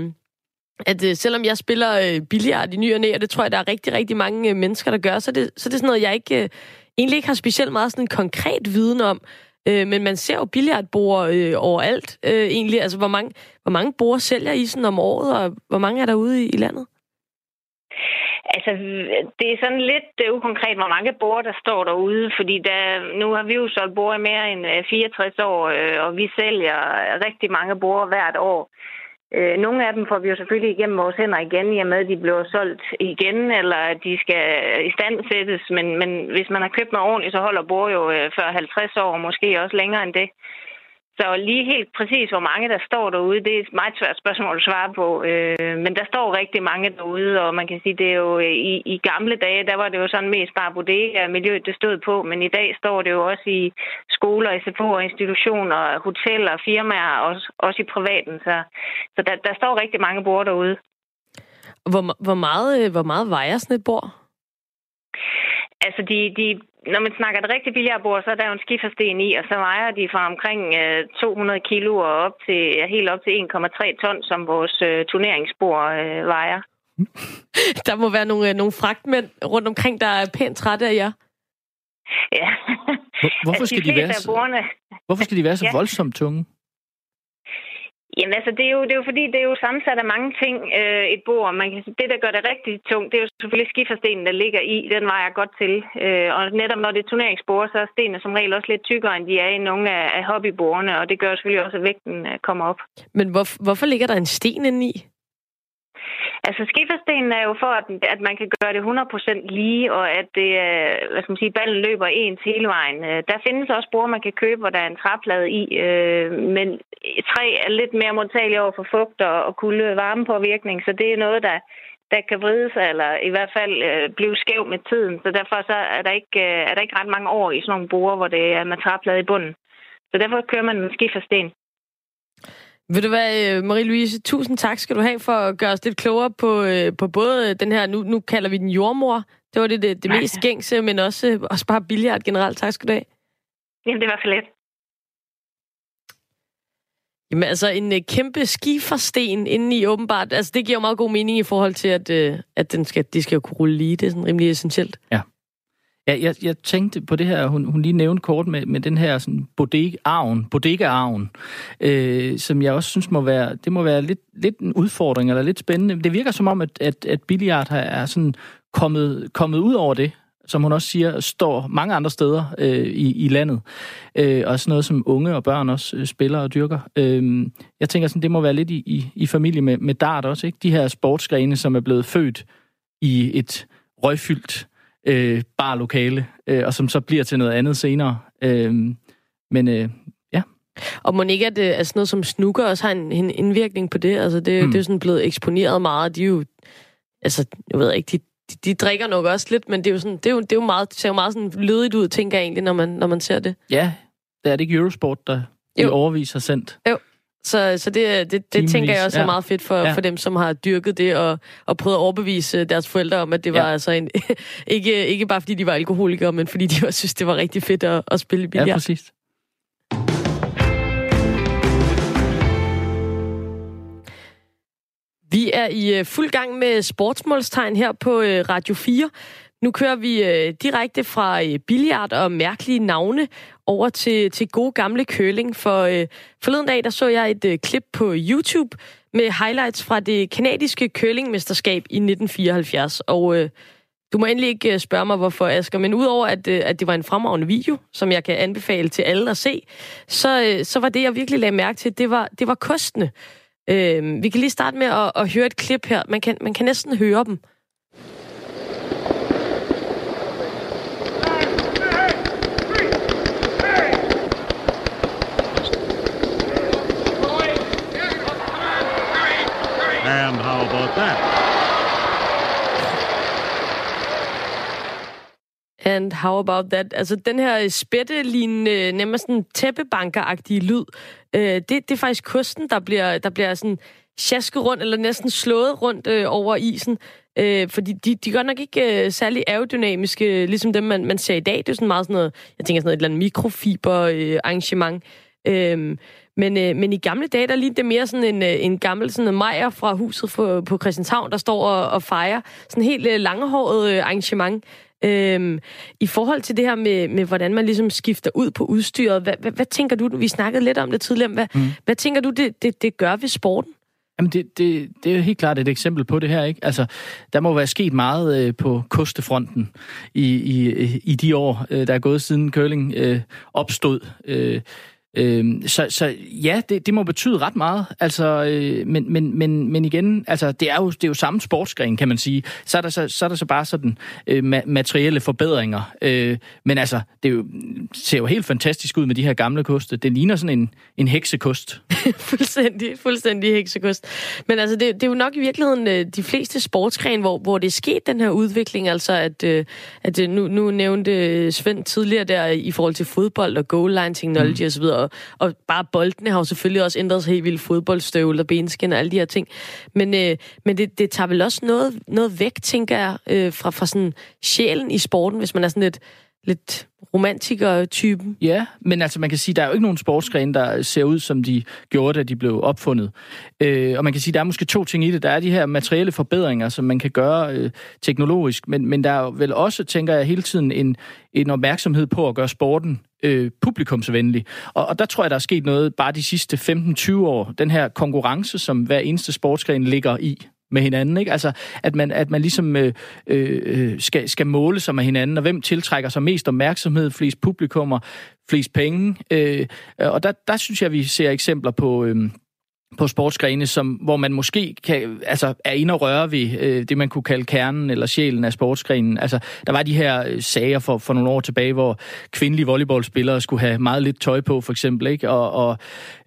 Speaker 1: at øh, selvom jeg spiller øh, billiard i ny og næ, og det tror jeg, der er rigtig, rigtig mange øh, mennesker, der gør, så det, så det er sådan noget, jeg ikke, øh, egentlig ikke har specielt meget sådan en konkret viden om. Øh, men man ser jo billiardbord øh, overalt øh, egentlig. Altså, hvor mange, hvor mange borer sælger I sådan om året, og hvor mange er der ude i, i landet?
Speaker 5: Altså, det er sådan lidt øh, ukonkret, hvor mange borer, der står derude, fordi der, nu har vi jo solgt borer i mere end øh, 64 år, øh, og vi sælger rigtig mange borer hvert år. Øh, nogle af dem får vi jo selvfølgelig igennem vores hænder igen, i og med, at de bliver solgt igen, eller at de skal i stand sættes. Men, men hvis man har købt med ordentligt, så holder bord jo øh, før 50 år, og måske også længere end det. Så lige helt præcis, hvor mange der står derude, det er et meget svært spørgsmål at svare på. Øh, men der står rigtig mange derude, og man kan sige, det er jo øh, i, i gamle dage, der var det jo sådan mest bare bodega miljøet, det stod på. Men i dag står det jo også i skoler, SFO'er, institutioner, hoteller, firmaer, også, også i privaten. Så, så der, der står rigtig mange bord derude.
Speaker 1: Hvor, hvor, meget, øh, hvor meget vejer sådan et bord?
Speaker 5: Altså, de, de, når man snakker det rigtig billiardbord, så er der jo en skifersten i, og så vejer de fra omkring øh, 200 kilo og op til, ja, helt op til 1,3 ton, som vores øh, turneringsbord øh, vejer.
Speaker 1: der må være nogle, øh, nogle fragtmænd rundt omkring, der er pænt trætte af jer.
Speaker 5: Ja.
Speaker 2: Hvorfor skal, de, de være så, hvorfor skal de være så ja. voldsomt tunge?
Speaker 5: Jamen altså, det er, jo, det er jo fordi, det er jo sammensat af mange ting, øh, et bord. Man kan, det, der gør det rigtig tungt, det er jo selvfølgelig skiferstenen, der ligger i. Den vejer godt til. Øh, og netop når det er turneringsbord, så er stenene som regel også lidt tykkere, end de er i nogle af, af hobbybordene. Og det gør selvfølgelig også, at vægten øh, kommer op.
Speaker 1: Men hvor, hvorfor ligger der en sten inde i?
Speaker 5: Altså skiferstenen er jo for, at, at man kan gøre det 100% lige, og at det, øh, hvad skal man sige, ballen løber ens hele vejen. Øh, der findes også bruger, man kan købe, hvor der er en træplade i, øh, men træ er lidt mere modtagelig over for fugt og, og kulde varmepåvirkning, så det er noget, der, der kan vride sig, eller i hvert fald øh, blive skæv med tiden. Så derfor så er, der ikke, øh, er der ikke ret mange år i sådan nogle borer, hvor det er med træplade i bunden. Så derfor kører man med skifersten.
Speaker 1: Vil du hvad, øh, Marie-Louise, tusind tak skal du have for at gøre os lidt klogere på, øh, på både den her, nu, nu kalder vi den jordmor, det var det, det, det mest gængse, men også, også bare billigere generelt. Tak skal du have.
Speaker 5: Jamen, det var for let.
Speaker 1: Jamen altså, en kæmpe skifersten inde i åbenbart, altså det giver jo meget god mening i forhold til, at, at den skal, de skal jo kunne rulle lige. Det er sådan rimelig essentielt.
Speaker 2: Ja. Ja, jeg, jeg tænkte på det her, hun, hun lige nævnte kort med, med den her sådan bodega-arven, bodega-arven, øh, som jeg også synes må være, det må være lidt, lidt en udfordring, eller lidt spændende. Det virker som om, at, at, at billiard er sådan kommet, kommet ud over det, som hun også siger, står mange andre steder øh, i, i landet. Øh, og sådan noget, som unge og børn også øh, spiller og dyrker. Øh, jeg tænker sådan, det må være lidt i, i, i familie med, med dart også, ikke? De her sportsgrene, som er blevet født i et røgfyldt øh, barlokale, øh, og som så bliver til noget andet senere. Øh, men øh, ja.
Speaker 1: Og må ikke, at, øh, at sådan noget som snooker også har en, en indvirkning på det? Altså, det, mm. det er jo sådan blevet eksponeret meget. De er jo, altså, jeg ved ikke, de, de, de drikker nok også lidt, men det er jo, sådan, det er jo, det er jo meget, det ser jo meget sådan lødigt ud, tænker jeg egentlig, når man, når man ser det.
Speaker 2: Ja, det er det ikke Eurosport, der i overvis har sendt.
Speaker 1: Jo. Så, så det, det, det tænker jeg også ja. er meget fedt for, ja. for dem, som har dyrket det og, og prøvet at overbevise deres forældre om, at det var ja. altså en, ikke, ikke bare fordi de var alkoholikere, men fordi de også synes, det var rigtig fedt at, at spille billiard.
Speaker 2: Ja, præcis.
Speaker 1: Vi er i øh, fuld gang med sportsmålstegn her på øh, Radio 4. Nu kører vi øh, direkte fra øh, billiard og mærkelige navne over til, til gode gamle curling. For øh, forleden dag, der så jeg et øh, klip på YouTube med highlights fra det kanadiske curlingmesterskab i 1974. Og øh, du må endelig ikke øh, spørge mig, hvorfor, Asger, men udover at, øh, at det var en fremragende video, som jeg kan anbefale til alle at se, så, øh, så var det, jeg virkelig lagde mærke til, det var, det var kostene. Øh, vi kan lige starte med at, at høre et klip her. Man kan, man kan næsten høre dem. And how about that? And how about that? Altså, den her spættelignende, nærmest sådan tæppebankeragtige lyd, øh, det, det er faktisk kosten, der bliver, der bliver sådan sjasket rundt, eller næsten slået rundt øh, over isen. Øh, fordi de, de er godt nok ikke øh, særlig aerodynamiske, ligesom dem, man, man ser i dag. Det er sådan meget sådan noget, jeg tænker sådan noget, et eller andet mikrofiber-arrangement. Øh, men, øh, men i gamle dage, der lignede det mere sådan en, øh, en gammel sådan en mejer fra huset for, på Christianshavn, der står og, og fejrer. Sådan en helt øh, langehåret øh, arrangement. Øhm, I forhold til det her med, med, hvordan man ligesom skifter ud på udstyret, hvad, hvad, hvad tænker du, vi snakkede lidt om det tidligere, hvad, mm. hvad tænker du, det, det, det gør ved sporten?
Speaker 2: Jamen, det, det, det er helt klart et eksempel på det her, ikke? Altså, der må være sket meget øh, på kostefronten i, i, i de år, øh, der er gået siden curling øh, opstod. Øh, Øh, så, så ja, det, det må betyde ret meget. Altså, øh, men, men, men, men igen, altså, det, er jo, det er jo samme sportsgren, kan man sige. Så er der så, så, er der så bare sådan øh, materielle forbedringer. Øh, men altså, det jo, ser jo helt fantastisk ud med de her gamle koste. Det ligner sådan en, en heksekost.
Speaker 1: fuldstændig, fuldstændig heksekost. Men altså, det, det er jo nok i virkeligheden øh, de fleste sportsgrene, hvor, hvor det er sket, den her udvikling. Altså, at, øh, at øh, nu, nu nævnte Svend tidligere der i forhold til fodbold og goal line technology mm. osv., og, og bare boldene har jo selvfølgelig også ændret sig helt vildt. Fodboldstøvler, benskin og alle de her ting. Men, øh, men det, det tager vel også noget, noget væk, tænker jeg, øh, fra, fra sådan sjælen i sporten, hvis man er sådan lidt, lidt romantiker-typen.
Speaker 2: Ja, men altså man kan sige, der er jo ikke nogen sportsgrene, der ser ud, som de gjorde, da de blev opfundet. Øh, og man kan sige, der er måske to ting i det. Der er de her materielle forbedringer, som man kan gøre øh, teknologisk, men, men der er vel også, tænker jeg, hele tiden en, en opmærksomhed på at gøre sporten øh, publikumsvenlig. Og, og der tror jeg, der er sket noget bare de sidste 15-20 år. Den her konkurrence, som hver eneste sportsgren ligger i med hinanden. Ikke? Altså, at man, at man ligesom øh, øh, skal, skal måle sig med hinanden, og hvem tiltrækker sig mest opmærksomhed, flest publikummer, flest penge. Øh, og der, der synes jeg, vi ser eksempler på... Øh, på sportsgrene, som, hvor man måske kan, altså, er inde og røre ved øh, det, man kunne kalde kernen eller sjælen af sportsgrenen. Altså, der var de her øh, sager for, for nogle år tilbage, hvor kvindelige volleyballspillere skulle have meget lidt tøj på, for eksempel. Ikke? Og, og,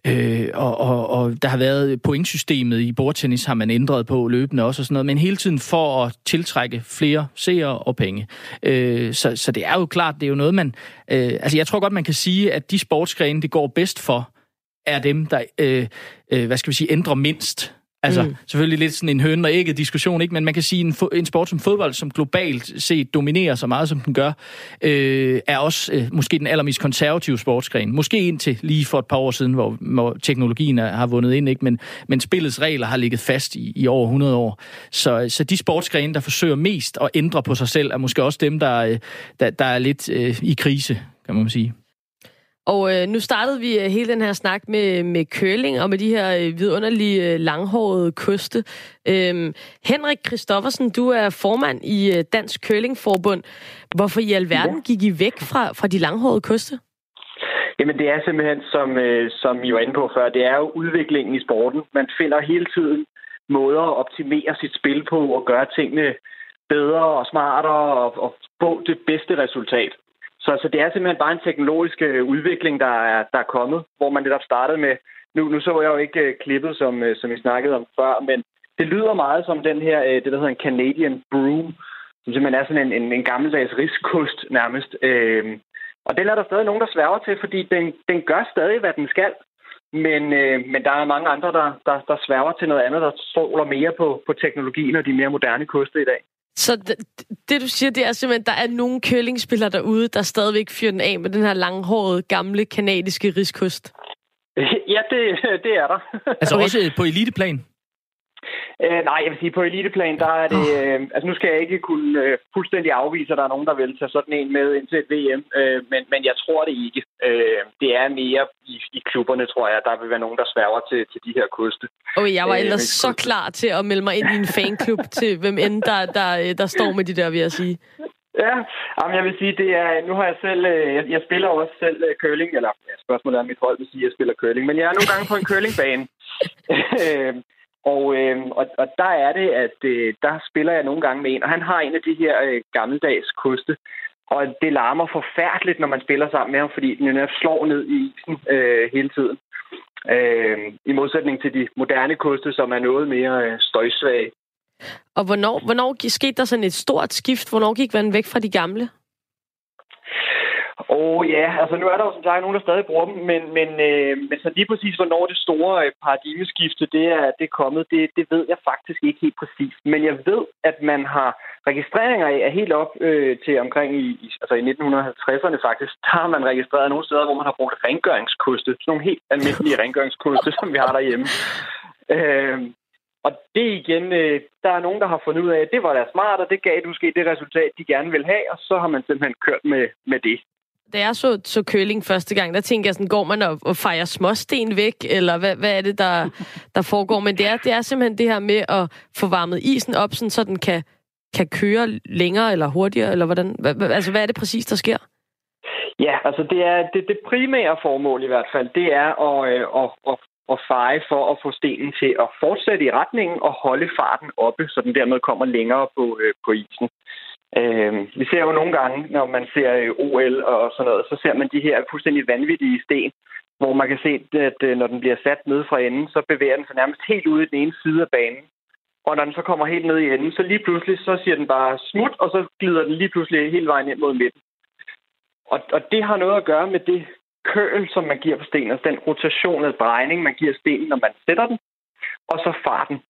Speaker 2: øh, og, og, og der har været pointsystemet i bordtennis, har man ændret på løbende også og sådan noget, men hele tiden for at tiltrække flere seere og penge. Øh, så, så det er jo klart, det er jo noget, man... Øh, altså, jeg tror godt, man kan sige, at de sportsgrene, det går bedst for, er dem, der, øh, øh, hvad skal vi sige, ændrer mindst. Altså, mm. selvfølgelig lidt sådan en høn og ægget diskussion, ikke? men man kan sige, en, en sport som fodbold, som globalt set dominerer så meget, som den gør, øh, er også øh, måske den allermest konservative sportsgren. Måske indtil lige for et par år siden, hvor, hvor teknologien er, har vundet ind, ikke? Men, men spillets regler har ligget fast i, i over 100 år. Så, så de sportsgrene, der forsøger mest at ændre på sig selv, er måske også dem, der, øh, der, der er lidt øh, i krise, kan man sige.
Speaker 1: Og øh, nu startede vi øh, hele den her snak med, med curling og med de her øh, vidunderlige øh, langhårede kyste. Øhm, Henrik Kristoffersen, du er formand i øh, Dansk Curlingforbund. Hvorfor i alverden ja. gik I væk fra, fra de langhårede kyste?
Speaker 6: Jamen det er simpelthen, som, øh, som I var inde på før, det er jo udviklingen i sporten. Man finder hele tiden måder at optimere sit spil på og gøre tingene bedre og smartere og, og få det bedste resultat. Så, så det er simpelthen bare en teknologisk øh, udvikling, der er, der er kommet, hvor man netop startede med... Nu, nu så jeg jo ikke uh, klippet, som, uh, som vi snakkede om før, men det lyder meget som den her, uh, det der hedder en Canadian Brew, som simpelthen er sådan en, en, en gammeldags riskost nærmest. Uh, og den er der stadig nogen, der sværger til, fordi den, den gør stadig, hvad den skal. Men, øh, men der er mange andre, der, der, der sværger til noget andet, der stoler mere på, på teknologien og de mere moderne koste i dag.
Speaker 1: Så det, det, du siger, det er simpelthen, at der er nogle curlingspillere derude, der stadigvæk fyrer den af med den her langhårede, gamle, kanadiske riskost.
Speaker 6: Ja, det, det er der.
Speaker 2: altså også på eliteplan?
Speaker 6: Øh, nej, jeg vil sige, på eliteplan, der er det... Øh, altså, nu skal jeg ikke kunne øh, fuldstændig afvise, at der er nogen, der vil tage sådan en med ind til et VM, øh, men, men jeg tror det ikke. Øh, det er mere i, i klubberne, tror jeg, der vil være nogen, der sværger til, til de her koste.
Speaker 1: Og jeg var øh, ellers så klar til at melde mig ind i en fanklub til hvem end der, der, der står med de der, vil jeg sige.
Speaker 6: Ja, jamen jeg vil sige, det er, nu har jeg selv, øh, jeg, jeg spiller også selv øh, curling, eller ja, spørgsmålet er, mit hold vil sige, at jeg spiller curling, men jeg er nogle gange på en curlingbane. Og, øh, og, og der er det, at øh, der spiller jeg nogle gange med en, og han har en af de her øh, gammeldags koste. Og det larmer forfærdeligt, når man spiller sammen med ham, fordi den jo slår ned i isen øh, hele tiden. Øh, I modsætning til de moderne koste, som er noget mere øh, støjsvage.
Speaker 1: Og hvornår, hvornår skete der sådan et stort skift? Hvornår gik man væk fra de gamle?
Speaker 6: Og ja, altså nu er der jo som sagt nogen, der stadig bruger dem, men, men, øh, men så lige præcis, hvornår det store øh, paradigmeskifte det er, det er kommet, det, det ved jeg faktisk ikke helt præcis. Men jeg ved, at man har registreringer af helt op øh, til omkring i, altså i 1950'erne faktisk, der har man registreret nogle steder, hvor man har brugt rengøringskoste. Sådan nogle helt almindelige rengøringskoste, som vi har derhjemme. Øh, og det igen, øh, der er nogen, der har fundet ud af, at det var da smart, og det gav måske det resultat, de gerne vil have, og så har man simpelthen kørt med, med det.
Speaker 1: Da jeg så, så køling første gang, der tænkte jeg sådan, går man og, og fejrer småsten væk, eller hvad, hvad er det, der, der foregår? Men det er, det er simpelthen det her med at få varmet isen op, sådan, så den kan, kan køre længere eller hurtigere, eller hvordan? Hva, altså, hvad er det præcis, der sker?
Speaker 6: Ja, altså det er det, det primære formål i hvert fald, det er at, øh, at, at, at feje for at få stenen til at fortsætte i retningen og holde farten oppe, så den dermed kommer længere på, øh, på isen. Øh, vi ser jo nogle gange, når man ser øh, OL og sådan noget, så ser man de her fuldstændig vanvittige sten, hvor man kan se, at øh, når den bliver sat ned fra enden, så bevæger den sig nærmest helt ud i den ene side af banen. Og når den så kommer helt ned i enden, så lige pludselig, så siger den bare smut, og så glider den lige pludselig hele vejen ind mod midten. Og, og det har noget at gøre med det køl, som man giver på stenen, altså den rotation og drejning, man giver stenen, når man sætter den, og så farten.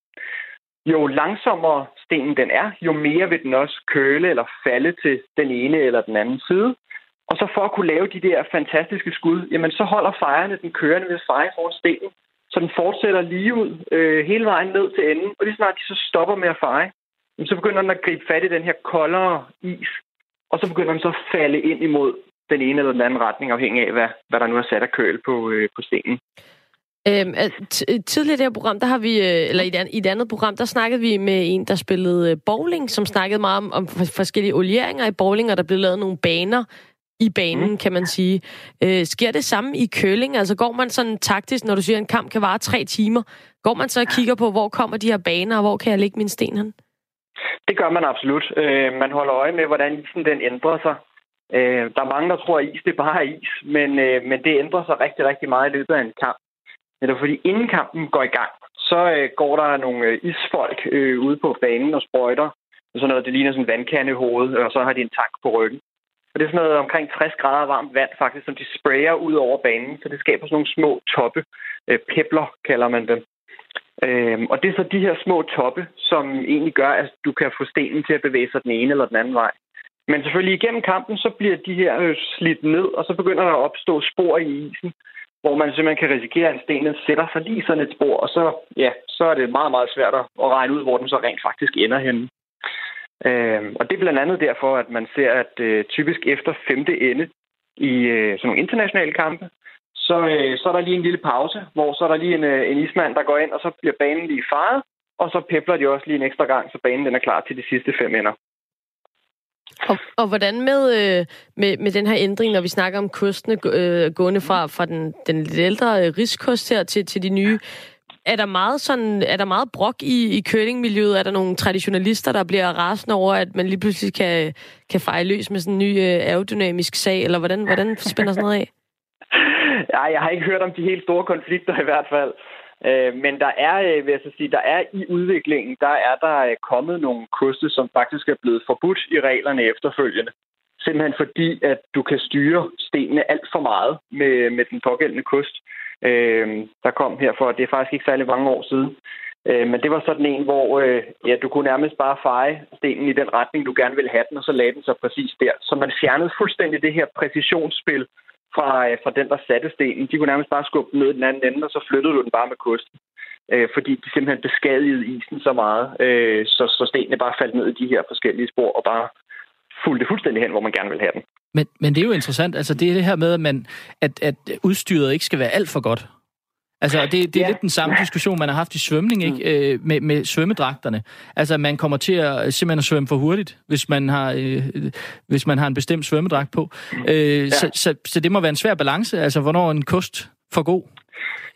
Speaker 6: Jo langsommere stenen den er, jo mere vil den også køle eller falde til den ene eller den anden side. Og så for at kunne lave de der fantastiske skud, jamen så holder fejrene den kørende ved feje foran stenen, så den fortsætter lige ud øh, hele vejen ned til enden. Og lige snart de så stopper med at feje, jamen, så begynder den at gribe fat i den her koldere is, og så begynder den så at falde ind imod den ene eller den anden retning, afhængig af, hvad, hvad der nu er sat af køl på, øh, på stenen.
Speaker 1: Øhm, tidligere i det her program, der har vi, øh, eller i et, andet, i et andet program, der snakkede vi med en, der spillede øh, bowling, som snakkede meget om, om forskellige olieringer i bowling, og der blev lavet nogle baner i banen, mm. kan man sige. Øh, sker det samme i køling? Altså går man sådan taktisk, når du siger, at en kamp kan vare tre timer, går man så og kigger på, hvor kommer de her baner, og hvor kan jeg lægge min sten hen?
Speaker 6: Det gør man absolut. Øh, man holder øje med, hvordan isen den ændrer sig. Øh, der er mange, der tror, at is det bare er is, men, øh, men det ændrer sig rigtig, rigtig meget i løbet af en kamp. Men fordi, inden kampen går i gang, så øh, går der nogle øh, isfolk øh, ude på banen og sprøjter. Sådan noget, det ligner sådan en vandkande i hovedet, og så har de en tank på ryggen. Og det er sådan noget omkring 60 grader varmt vand, faktisk, som de sprayer ud over banen, så det skaber sådan nogle små toppe. Øh, pepler kalder man dem. Øhm, og det er så de her små toppe, som egentlig gør, at du kan få stenen til at bevæge sig den ene eller den anden vej. Men selvfølgelig igennem kampen, så bliver de her øh, slidt ned, og så begynder der at opstå spor i isen, hvor man simpelthen kan risikere, at stenen sætter sig lige sådan et spor, og så, ja, så er det meget, meget svært at regne ud, hvor den så rent faktisk ender henne. Øh, og det er blandt andet derfor, at man ser, at øh, typisk efter femte ende i øh, sådan nogle internationale kampe, så, øh, så er der lige en lille pause, hvor så er der lige en, øh, en ismand, der går ind, og så bliver banen lige faret, og så pepler de også lige en ekstra gang, så banen den er klar til de sidste fem ender.
Speaker 1: Og, og hvordan med, øh, med, med den her ændring, når vi snakker om kostene øh, gående fra, fra den, den lidt ældre øh, riskost her til, til de nye, er der meget sådan, er der meget brok i, i curlingmiljøet? Er der nogle traditionalister, der bliver rasende over, at man lige pludselig kan, kan fejle løs med sådan en ny øh, aerodynamisk sag? Eller hvordan, hvordan spænder sådan noget af?
Speaker 6: Nej, jeg har ikke hørt om de helt store konflikter i hvert fald. Øh, men der er, øh, vil jeg så sige, der er i udviklingen, der er der øh, kommet nogle koste, som faktisk er blevet forbudt i reglerne efterfølgende. Simpelthen fordi, at du kan styre stenene alt for meget med, med den pågældende kost. Øh, der kom her for, det er faktisk ikke særlig mange år siden. Øh, men det var sådan en, hvor øh, ja, du kunne nærmest bare feje stenen i den retning, du gerne ville have den, og så lagde den sig præcis der. Så man fjernede fuldstændig det her præcisionsspil, fra, øh, fra den, der satte stenen. De kunne nærmest bare skubbe den ned i den anden ende, og så flyttede du den bare med kosten. Øh, fordi de simpelthen beskadigede isen så meget, øh, så, så stenene bare faldt ned i de her forskellige spor og bare fulgte fuldstændig hen, hvor man gerne vil have den.
Speaker 2: Men, men det er jo interessant, altså det er det her med, at, man, at, at udstyret ikke skal være alt for godt. Altså, det, det er ja. lidt den samme diskussion, man har haft i svømning, ikke? Mm. Øh, med, med svømmedragterne. Altså, man kommer til at simpelthen at svømme for hurtigt, hvis man har, øh, hvis man har en bestemt svømmedragt på. Øh, ja. så, så, så det må være en svær balance, altså, hvornår en kost for god.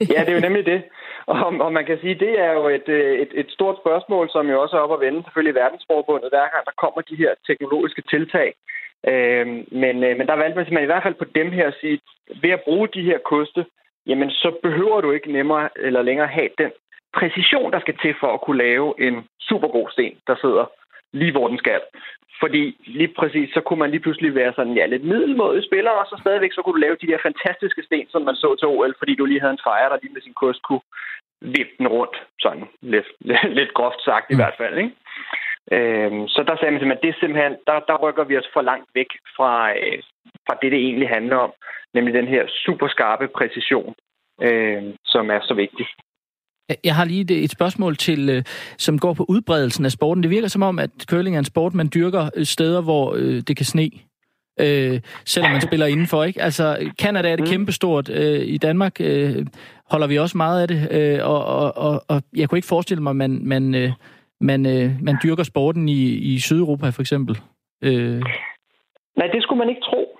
Speaker 6: Ja, det er jo nemlig det. Og, og man kan sige, det er jo et, øh, et, et stort spørgsmål, som jo også er op at vende selvfølgelig i verdensforbundet, hver gang der kommer de her teknologiske tiltag. Øh, men, øh, men der valgte man simpelthen i hvert fald på dem her at sige, ved at bruge de her koste, jamen så behøver du ikke nemmere eller længere have den præcision, der skal til for at kunne lave en super god sten, der sidder lige hvor den skal. Fordi lige præcis, så kunne man lige pludselig være sådan, ja, lidt middelmådig spiller, og så stadigvæk så kunne du lave de der fantastiske sten, som man så til OL, fordi du lige havde en fejre, der lige med sin kurs kunne vippe den rundt, sådan lidt, lidt, lidt groft sagt i mm. hvert fald, ikke? Øhm, så der sagde man simpelthen, at det er simpelthen, der, der rykker vi os for langt væk fra, øh, fra det, det egentlig handler om, nemlig den her super skarpe præcision, øh, som er så vigtig.
Speaker 2: Jeg har lige et spørgsmål til, øh, som går på udbredelsen af sporten. Det virker som om, at curling er en sport, man dyrker øh, steder, hvor øh, det kan sne. Øh, selvom man spiller indenfor, ikke? Altså, Canada er det mm. kæmpestort. Øh, I Danmark øh, holder vi også meget af det, øh, og, og, og, og jeg kunne ikke forestille mig, at man, man, øh, man, øh, man dyrker sporten i, i Sydeuropa, for eksempel. Øh.
Speaker 6: Nej, det skulle man ikke tro.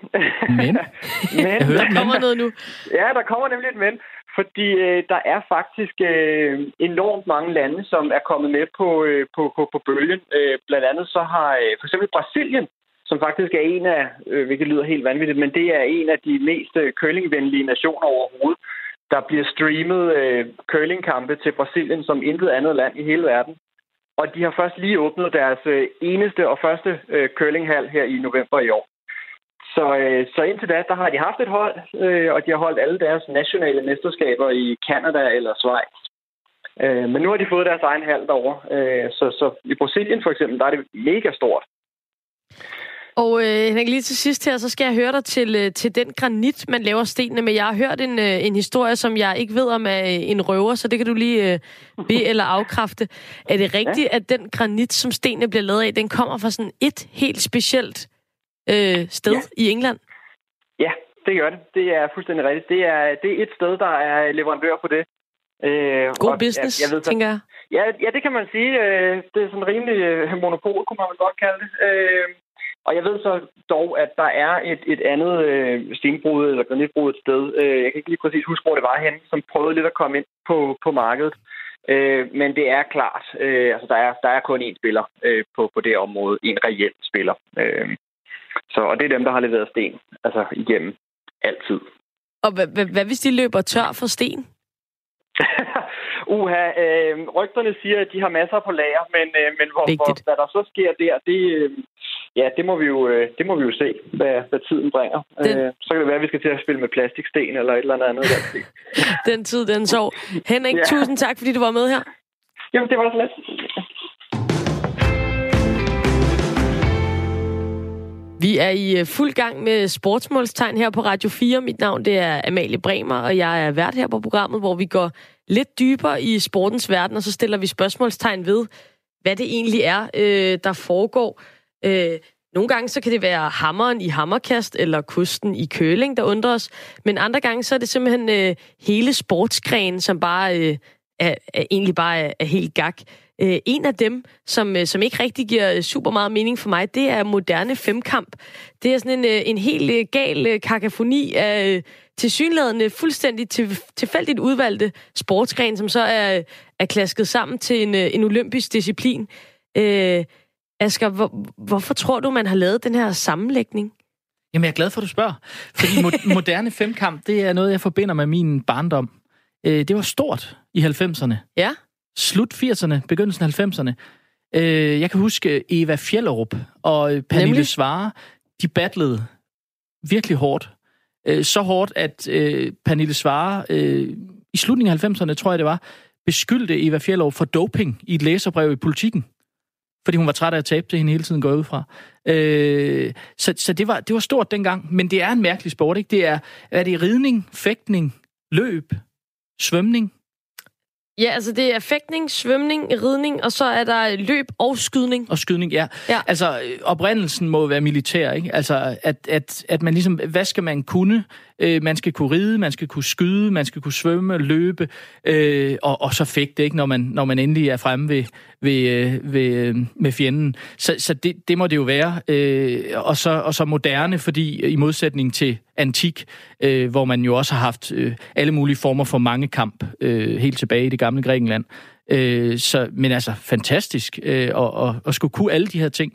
Speaker 2: Men?
Speaker 6: men
Speaker 1: jeg hører, der kommer noget nu.
Speaker 6: Ja, der kommer nemlig et men. Fordi øh, der er faktisk øh, enormt mange lande, som er kommet med på, øh, på, på, på bølgen. Øh, blandt andet så har øh, for eksempel Brasilien, som faktisk er en af, øh, hvilket lyder helt vanvittigt, men det er en af de mest øh, curlingvenlige nationer overhovedet. Der bliver streamet øh, curlingkampe til Brasilien som intet andet land i hele verden. Og de har først lige åbnet deres øh, eneste og første øh, curlinghal her i november i år. Så, øh, så indtil da, der har de haft et hold, øh, og de har holdt alle deres nationale mesterskaber i Kanada eller Schweiz. Øh, men nu har de fået deres egen hal derovre. Øh, så, så i Brasilien for eksempel, der er det mega stort.
Speaker 1: Og øh, Henrik, lige til sidst her, så skal jeg høre dig til, øh, til den granit, man laver stenene med. Jeg har hørt en, øh, en historie, som jeg ikke ved om er øh, en røver, så det kan du lige øh, bede eller afkræfte. Er det rigtigt, ja. at den granit, som stenene bliver lavet af, den kommer fra sådan et helt specielt øh, sted ja. i England?
Speaker 6: Ja, det gør det. Det er fuldstændig rigtigt. Det er, det er et sted, der er leverandør på det.
Speaker 1: Øh, God og, business, jeg, jeg ved, så, tænker jeg.
Speaker 6: Ja, ja, det kan man sige. Øh, det er sådan rimelig øh, monopol, kunne man godt kalde det. Øh, og jeg ved så dog, at der er et, et andet øh, stenbrud eller granitbrud et sted. Øh, jeg kan ikke lige præcis huske, hvor det var hen, som prøvede lidt at komme ind på, på markedet. Øh, men det er klart, øh, altså der er, der er kun én spiller øh, på, på det område. En reel spiller. Øh, så, og det er dem, der har leveret sten, altså igennem altid.
Speaker 1: Og hvad, hvad, hvad hvis de løber tør for sten?
Speaker 6: Uha, øh, rygterne siger, at de har masser på lager, men, øh, men hvor, hvor, hvad der så sker der, det, øh, ja, det må vi jo, øh, det må vi jo se, hvad, hvad tiden bringer. Den... Øh, så kan det være, at vi skal til at spille med plastiksten eller et eller andet.
Speaker 1: den tid, den så. Henrik, ja. tusind tak, fordi du var med her.
Speaker 6: Jamen, det var så let.
Speaker 1: Vi er i øh, fuld gang med sportsmålstegn her på Radio 4. Mit navn det er Amalie Bremer, og jeg er vært her på programmet, hvor vi går lidt dybere i sportens verden, og så stiller vi spørgsmålstegn ved, hvad det egentlig er, øh, der foregår. Øh, nogle gange så kan det være hammeren i hammerkast eller kusten i køling, der undrer os. Men andre gange så er det simpelthen øh, hele sportsgrenen, som bare øh, er, er, egentlig bare er, er helt gak. Øh, en af dem, som, øh, som ikke rigtig giver øh, super meget mening for mig, det er moderne femkamp. Det er sådan en, øh, en helt øh, gal øh, kakafoni af øh, tilsyneladende fuldstændig til, tilfældigt udvalgte sportsgren, som så er, er klasket sammen til en, øh, en olympisk disciplin. Øh, Asger, hvor, hvorfor tror du, man har lavet den her sammenlægning?
Speaker 2: Jamen, jeg er glad for, at du spørger. Fordi mo- moderne femkamp, det er noget, jeg forbinder med min barndom. Øh, det var stort i 90'erne.
Speaker 1: Ja.
Speaker 2: Slut 80'erne, begyndelsen af 90'erne. Øh, jeg kan huske Eva Fjellerup og Pernille? Svare, de battlede virkelig hårdt. Øh, så hårdt, at øh, Pernille Svare øh, i slutningen af 90'erne, tror jeg det var, beskyldte Eva Fjellerup for doping i et læserbrev i politikken fordi hun var træt af at tabe til hende hele tiden går ud fra. Øh, så så det, var, det var stort dengang, men det er en mærkelig sport, ikke? Det er, er det ridning, fægtning, løb, svømning?
Speaker 1: Ja, altså det er fægtning, svømning, ridning, og så er der løb og skydning.
Speaker 2: Og skydning, ja. ja. Altså oprindelsen må være militær, ikke? Altså at, at, at man ligesom, hvad skal man kunne? Øh, man skal kunne ride, man skal kunne skyde, man skal kunne svømme, løbe, øh, og, og så fægte, ikke? Når man, når man endelig er fremme ved, ved, øh, ved, øh, med fjenden. Så, så det, det må det jo være. Øh, og, så, og så moderne, fordi i modsætning til antik, øh, hvor man jo også har haft øh, alle mulige former for mange kamp øh, helt tilbage i det gamle Grækenland. Øh, så, men altså, fantastisk øh, at, at, at skulle kunne alle de her ting.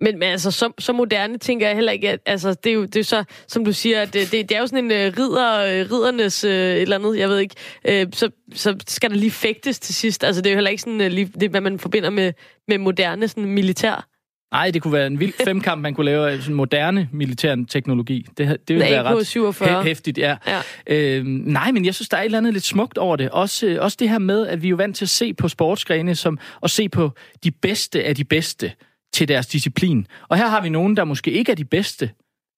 Speaker 1: Men, men altså, så, så moderne tænker jeg heller ikke, at altså, det, er jo, det er så, som du siger, at det, det er jo sådan en uh, ridder, uh, riddernes uh, et eller andet, jeg ved ikke, uh, så, så skal der lige fægtes til sidst. Altså, det er jo heller ikke sådan, uh, lige, det, hvad man forbinder med, med moderne sådan, militær.
Speaker 2: Nej, det kunne være en vild femkamp, man kunne lave af sådan moderne militær teknologi. Det, det ville være ret
Speaker 1: 47.
Speaker 2: hæftigt, ja. ja. Øhm, nej, men jeg synes, der er et eller andet lidt smukt over det. Også, også det her med, at vi er jo vant til at se på sportsgrene, som at se på de bedste af de bedste til deres disciplin. Og her har vi nogen, der måske ikke er de bedste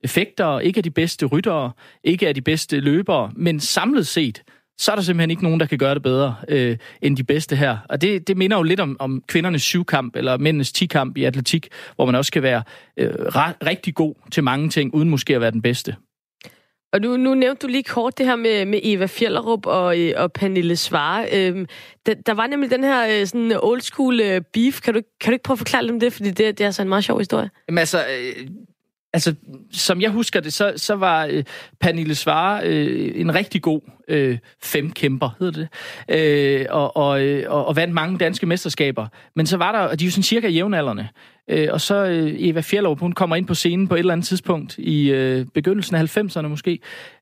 Speaker 2: effekter, ikke er de bedste ryttere, ikke er de bedste løbere, men samlet set, så er der simpelthen ikke nogen, der kan gøre det bedre øh, end de bedste her. Og det, det minder jo lidt om, om kvindernes syvkamp, eller mændenes tikamp i atletik, hvor man også kan være øh, rigtig god til mange ting, uden måske at være den bedste.
Speaker 1: Og nu, nu nævnte du lige kort det her med, med Eva Fjellerup og, øh, og Pernille Svare. Øhm, der, der var nemlig den her øh, sådan old school øh, beef. Kan du, kan du ikke prøve at forklare dem det? Fordi det, det er altså en meget sjov historie.
Speaker 2: Jamen altså, øh, altså, som jeg husker det, så, så var øh, Pernille Svare øh, en rigtig god øh, femkæmper, hedder det, øh, og, og, øh, og, og vandt mange danske mesterskaber. Men så var der, og de er jo sådan cirka jævnaldrende, øh, og så øh, Eva Fjellup, hun kommer ind på scenen på et eller andet tidspunkt i øh, begyndelsen af 90'erne måske,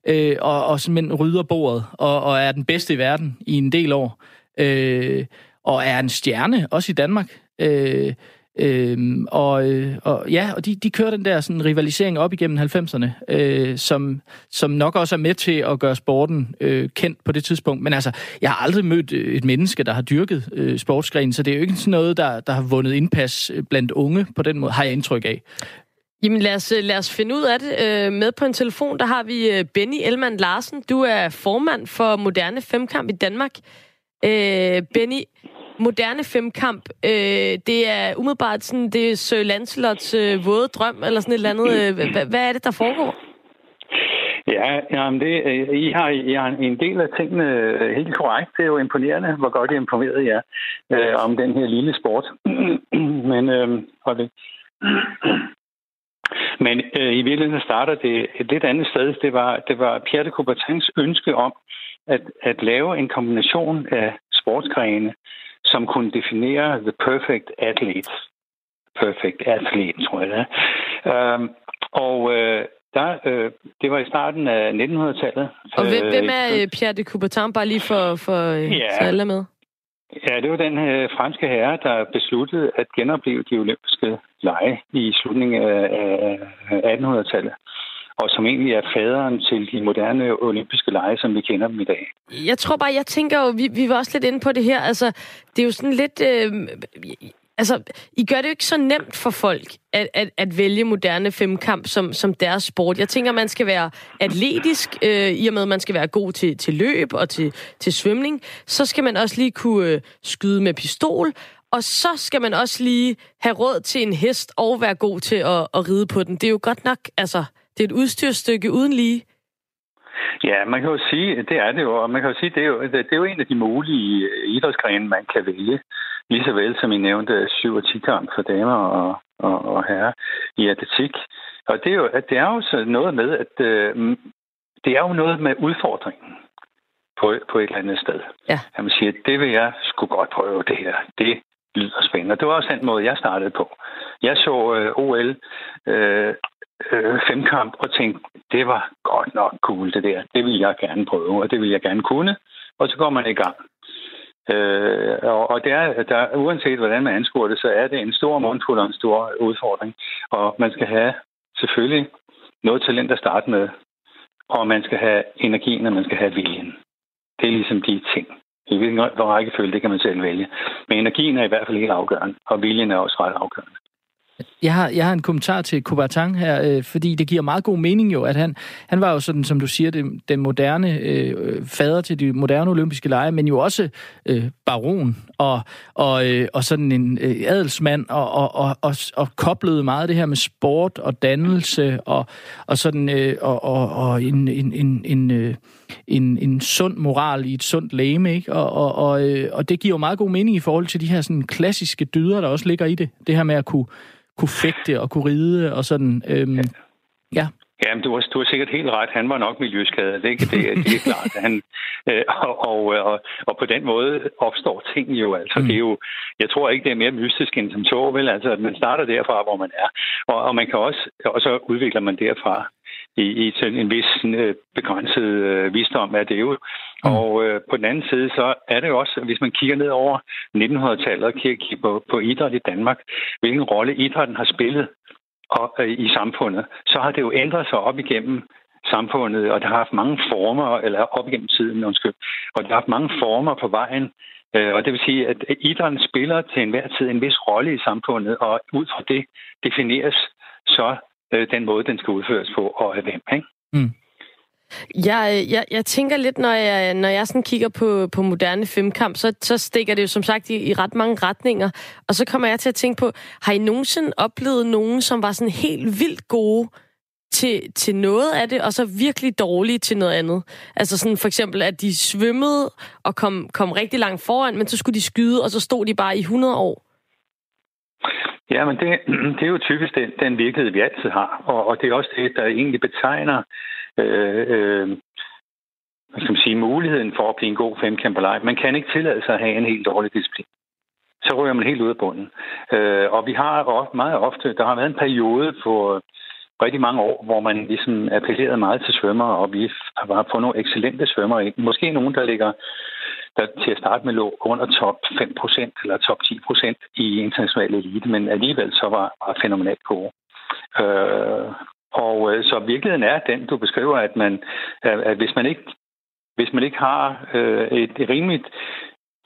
Speaker 2: øh, og, og simpelthen rydder bordet, og, og er den bedste i verden i en del år, øh, og er en stjerne, også i Danmark. Øh, Øhm, og, øh, og ja, og de, de kører den der sådan, rivalisering op igennem 90'erne, øh, som, som nok også er med til at gøre sporten øh, kendt på det tidspunkt. Men altså, jeg har aldrig mødt øh, et menneske, der har dyrket øh, sportsgrenen, så det er jo ikke sådan noget, der, der har vundet indpas øh, blandt unge på den måde, har jeg indtryk af.
Speaker 1: Jamen lad os, øh, lad os finde ud af det. Med på en telefon, der har vi Benny Elman Larsen. Du er formand for Moderne Femkamp i Danmark. Øh, Benny, moderne femkamp, øh, det er umiddelbart sådan, det er Sir Lancelots øh, våde drøm, eller sådan et eller andet. Øh, hvad, hvad er det, der foregår?
Speaker 7: Ja, jamen det, øh, I, har, I har en del af tingene øh, helt korrekt. Det er jo imponerende, hvor godt I informeret jer øh, om den her lille sport. Men, øh, det. Men øh, i virkeligheden starter det et lidt andet sted. Det var, det var Pierre de Coubertins ønske om at, at lave en kombination af sportsgrene, som kunne definere the perfect athlete. Perfect athlete, tror jeg det er. Øhm, og øh, der, øh, det var i starten af 1900-tallet.
Speaker 1: Og hvem, øh, hvem er øh, Pierre de Coubertin, bare lige for, for øh, ja, så alle med?
Speaker 7: Ja, det var den øh, franske herre, der besluttede at genopleve de olympiske lege i slutningen af, af 1800-tallet og som egentlig er faderen til de moderne olympiske lege, som vi kender dem i dag.
Speaker 1: Jeg tror bare, jeg tænker jo, vi, vi var også lidt inde på det her, altså, det er jo sådan lidt... Øh, altså, I gør det jo ikke så nemt for folk at, at, at vælge moderne femkamp som, som deres sport. Jeg tænker, man skal være atletisk, øh, i og med, at man skal være god til, til løb og til, til svømning. Så skal man også lige kunne øh, skyde med pistol, og så skal man også lige have råd til en hest og være god til at, at ride på den. Det er jo godt nok, altså, det er et udstyrstykke uden lige.
Speaker 7: Ja, man kan jo sige, det er det jo, og man kan jo sige, det er jo, det er jo en af de mulige idrætsgrene, man kan vælge, lige så vel som I nævnte 7 og 10 kamp for damer og, og, og herrer i atletik. Og det er jo, det er jo så noget med, at øh, det er jo noget med udfordringen på, på et eller andet sted. Ja. At man siger, det vil jeg skulle godt prøve det her. Det lyder spændende. Det var også den måde, jeg startede på. Jeg så øh, OL øh, øh, femkamp og tænkte, det var godt nok cool det der. Det vil jeg gerne prøve, og det vil jeg gerne kunne. Og så går man i gang. Øh, og, og det er, der, uanset hvordan man anskuer det, så er det en stor mundfuld og en stor udfordring. Og man skal have selvfølgelig noget talent at starte med, og man skal have energien, og man skal have viljen. Det er ligesom de ting. I hvilken rækkefølge, det kan man selv vælge. Men energien er i hvert fald helt afgørende, og viljen er også ret afgørende.
Speaker 2: Jeg har, jeg har en kommentar til Coubertin her, øh, fordi det giver meget god mening jo, at han, han var jo sådan, som du siger, det, den moderne øh, fader til de moderne olympiske lege, men jo også øh, baron og, og, øh, og sådan en øh, adelsmand og, og, og, og, og koblede meget det her med sport og dannelse og, og sådan øh, og, og, og en, en, en, en, øh, en, en sund moral i et sundt læme, ikke? Og, og, og, øh, og det giver jo meget god mening i forhold til de her sådan klassiske dyder, der også ligger i det. Det her med at kunne kunne fægte og kunne ride og sådan. Øhm, ja.
Speaker 7: ja. Jamen, du har, du har sikkert helt ret. Han var nok miljøskadet. Det, det, det er klart. Han, øh, og, og, og, og på den måde opstår ting jo. Altså, mm. det er jo, jeg tror ikke, det er mere mystisk end som så, vel? Altså, at man starter derfra, hvor man er. Og, og man kan også, og så udvikler man derfra i, i sådan en vis øh, begrænset øh, visdom af det jo. Mm. Og øh, på den anden side, så er det jo også, hvis man kigger ned over 1900-tallet og kigger på, på idræt i Danmark, hvilken rolle idrætten har spillet og, øh, i samfundet, så har det jo ændret sig op igennem samfundet, og det har haft mange former, eller op igennem tiden, undskyld, og det har haft mange former på vejen, øh, og det vil sige, at idrætten spiller til enhver tid en vis rolle i samfundet, og ud fra det defineres så øh, den måde, den skal udføres på, og af hvem. Ikke? Mm.
Speaker 1: Jeg, jeg, jeg tænker lidt, når jeg, når jeg sådan kigger på, på moderne femkamp, så, så stikker det jo som sagt i, i ret mange retninger. Og så kommer jeg til at tænke på, har I nogensinde oplevet nogen, som var sådan helt vildt gode til, til noget af det, og så virkelig dårlige til noget andet? Altså sådan for eksempel, at de svømmede og kom, kom rigtig langt foran, men så skulle de skyde, og så stod de bare i 100 år.
Speaker 7: Ja, men det, det er jo typisk den, den virkelighed, vi altid har. Og, og det er også det, der egentlig betegner øh, øh, hvad skal man sige, muligheden for at blive en god femkæmper Man kan ikke tillade sig at have en helt dårlig disciplin. Så ryger man helt ud af bunden. Øh, og vi har meget ofte, der har været en periode på rigtig mange år, hvor man ligesom appellerede meget til svømmer, og vi har fået nogle excellente svømmer. Måske nogen, der ligger der til at starte med lå under top 5% eller top 10% i international elite, men alligevel så var, var fænomenalt gode. Øh, og øh, så virkeligheden er den, du beskriver, at man, at hvis man ikke hvis man ikke har øh, et, rimeligt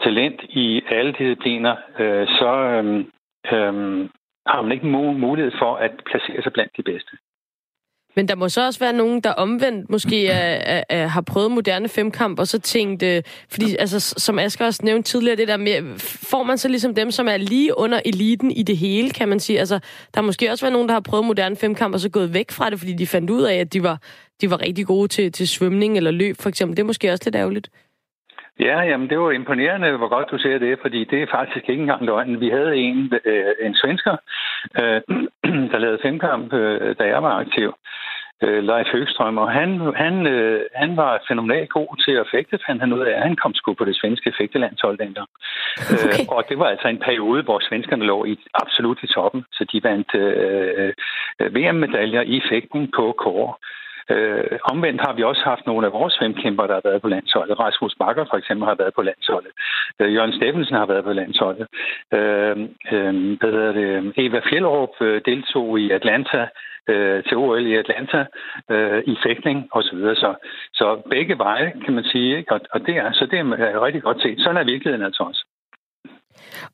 Speaker 7: talent i alle discipliner, øh, så øh, har man ikke mulighed for at placere sig blandt de bedste.
Speaker 1: Men der må så også være nogen, der omvendt måske er, er, er, har prøvet moderne femkamp, og så tænkt, øh, fordi altså, som Asger også nævnte tidligere, det der med, får man så ligesom dem, som er lige under eliten i det hele, kan man sige. Altså, der måske også være nogen, der har prøvet moderne femkamp, og så gået væk fra det, fordi de fandt ud af, at de var, de var rigtig gode til, til svømning eller løb, for eksempel. Det er måske også lidt ærgerligt.
Speaker 7: Ja, jamen det var imponerende, hvor godt du ser det, fordi det er faktisk ikke engang løgn. Vi havde en, øh, en svensker, øh, der lavede femkamp, øh, da jeg var aktiv, øh, Leif Høgstrøm, og han, han, øh, han var fænomenalt god til at fægte, fandt han ud af, at han kom sgu på det svenske fægtelandshold dengang. Okay. Øh, og det var altså en periode, hvor svenskerne lå i, absolut i toppen, så de vandt øh, øh VM-medaljer i fægten på kåre. Øh, omvendt har vi også haft nogle af vores femkæmper, der har været på landsholdet. Rasmus Bakker for eksempel har været på landsholdet. Øh, Jørgen Steffensen har været på landsholdet. Øh, øh, hvad hedder det? Eva Fjellerup øh, deltog i Atlanta øh, til OL i Atlanta øh, i fægtning osv. Så, så, så begge veje, kan man sige. Ikke? Og, og det er, så det er rigtig godt set. Sådan er virkeligheden altså også.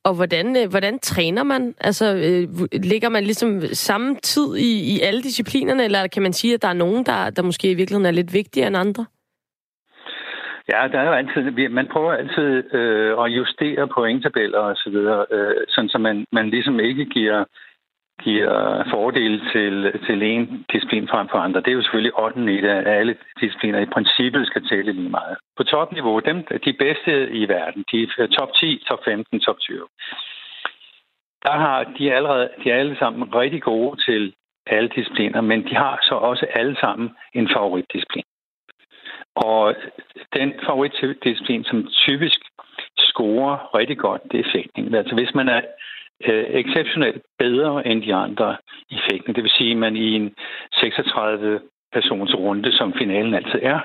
Speaker 1: Og hvordan, øh, hvordan træner man? Altså, øh, ligger man ligesom samme tid i, i alle disciplinerne, eller kan man sige, at der er nogen, der, der måske i virkeligheden er lidt vigtigere end andre?
Speaker 7: Ja, der er jo altid, man prøver altid øh, at justere pointtabeller og så videre, øh, sådan så man, man ligesom ikke giver giver fordele til, til en disciplin frem for andre. Det er jo selvfølgelig ånden i det, at alle discipliner i princippet skal tælle lige meget. På topniveau, dem, de bedste i verden, de er top 10, top 15, top 20. Der har de allerede, de er alle sammen rigtig gode til alle discipliner, men de har så også alle sammen en favoritdisciplin. Og den favoritdisciplin, som typisk scorer rigtig godt, det er fægtning. Altså hvis man er øh, exceptionelt bedre end de andre i fægten. Det vil sige, at man i en 36 persons runde, som finalen altid er,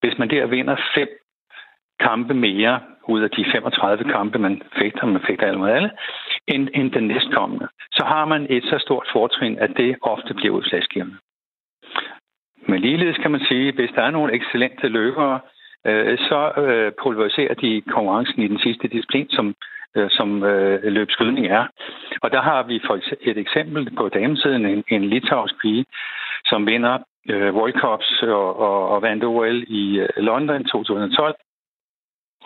Speaker 7: hvis man der vinder fem kampe mere ud af de 35 kampe, man fægter, man fægter alle mod alle, end, end den næstkommende, så har man et så stort fortrin, at det ofte bliver udslagsgivende. Men ligeledes kan man sige, at hvis der er nogle excellente løbere, øh, så øh, pulveriserer de konkurrencen i den sidste disciplin, som øh, som øh, løbskydning er. Og der har vi for et eksempel på damesiden en, en litauisk pige, som vinder øh, World Cups og, og, og vandt OL i øh, London 2012.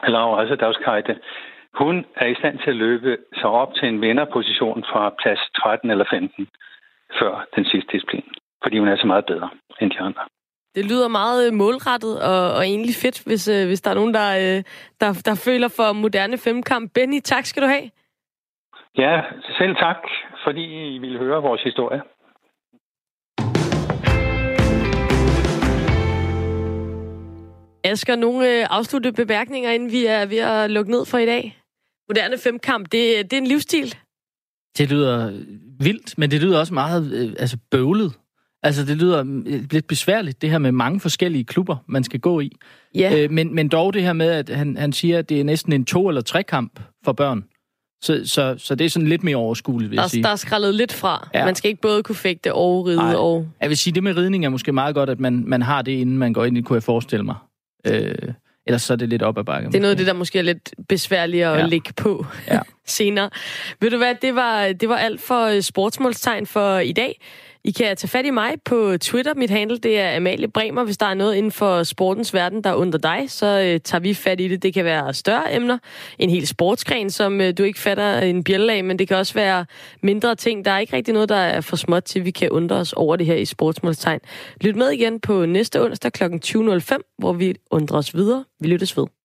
Speaker 7: Laura altså Hun er i stand til at løbe sig op til en vinderposition fra plads 13 eller 15 før den sidste disciplin, fordi hun er så meget bedre end de andre.
Speaker 1: Det lyder meget øh, målrettet og, og egentlig fedt, hvis, øh, hvis der er nogen, der, øh, der, der føler for moderne femkamp. Benny, tak skal du have.
Speaker 7: Ja, selv tak, fordi I ville høre vores historie.
Speaker 1: Asger, nogle øh, afsluttende bemærkninger, inden vi er ved at lukke ned for i dag? Moderne femkamp, det, det er en livsstil.
Speaker 2: Det lyder vildt, men det lyder også meget øh, altså bøvlet. Altså, det lyder øh, lidt besværligt, det her med mange forskellige klubber, man skal gå i.
Speaker 1: Ja.
Speaker 2: Øh, men, men dog det her med, at han, han siger, at det er næsten en to- eller tre-kamp for børn. Så, så, så det er sådan lidt mere overskueligt, vil
Speaker 1: der,
Speaker 2: jeg sige.
Speaker 1: der er skrællet lidt fra.
Speaker 2: Ja.
Speaker 1: Man skal ikke både kunne fægte og ride
Speaker 2: Nej.
Speaker 1: og...
Speaker 2: Jeg vil sige, det med ridning er måske meget godt, at man, man har det, inden man går ind i, kunne jeg forestille mig. Øh, ellers så er det lidt op ad bakke.
Speaker 1: Det er noget af det, der måske er lidt besværligt at
Speaker 2: Ja.
Speaker 1: lægge på
Speaker 2: Ja.
Speaker 1: senere. Ved du hvad, det var, det var alt for øh, sportsmålstegn for i dag. I kan tage fat i mig på Twitter. Mit handle det er Amalie Bremer. Hvis der er noget inden for sportens verden, der under dig, så øh, tager vi fat i det. Det kan være større emner, en hel sportsgren, som øh, du ikke fatter en bjælle af, men det kan også være mindre ting. Der er ikke rigtig noget, der er for småt til, vi kan undre os over det her i sportsmålstegn. Lyt med igen på næste onsdag kl. 20.05, hvor vi undrer os videre. Vi lyttes ved.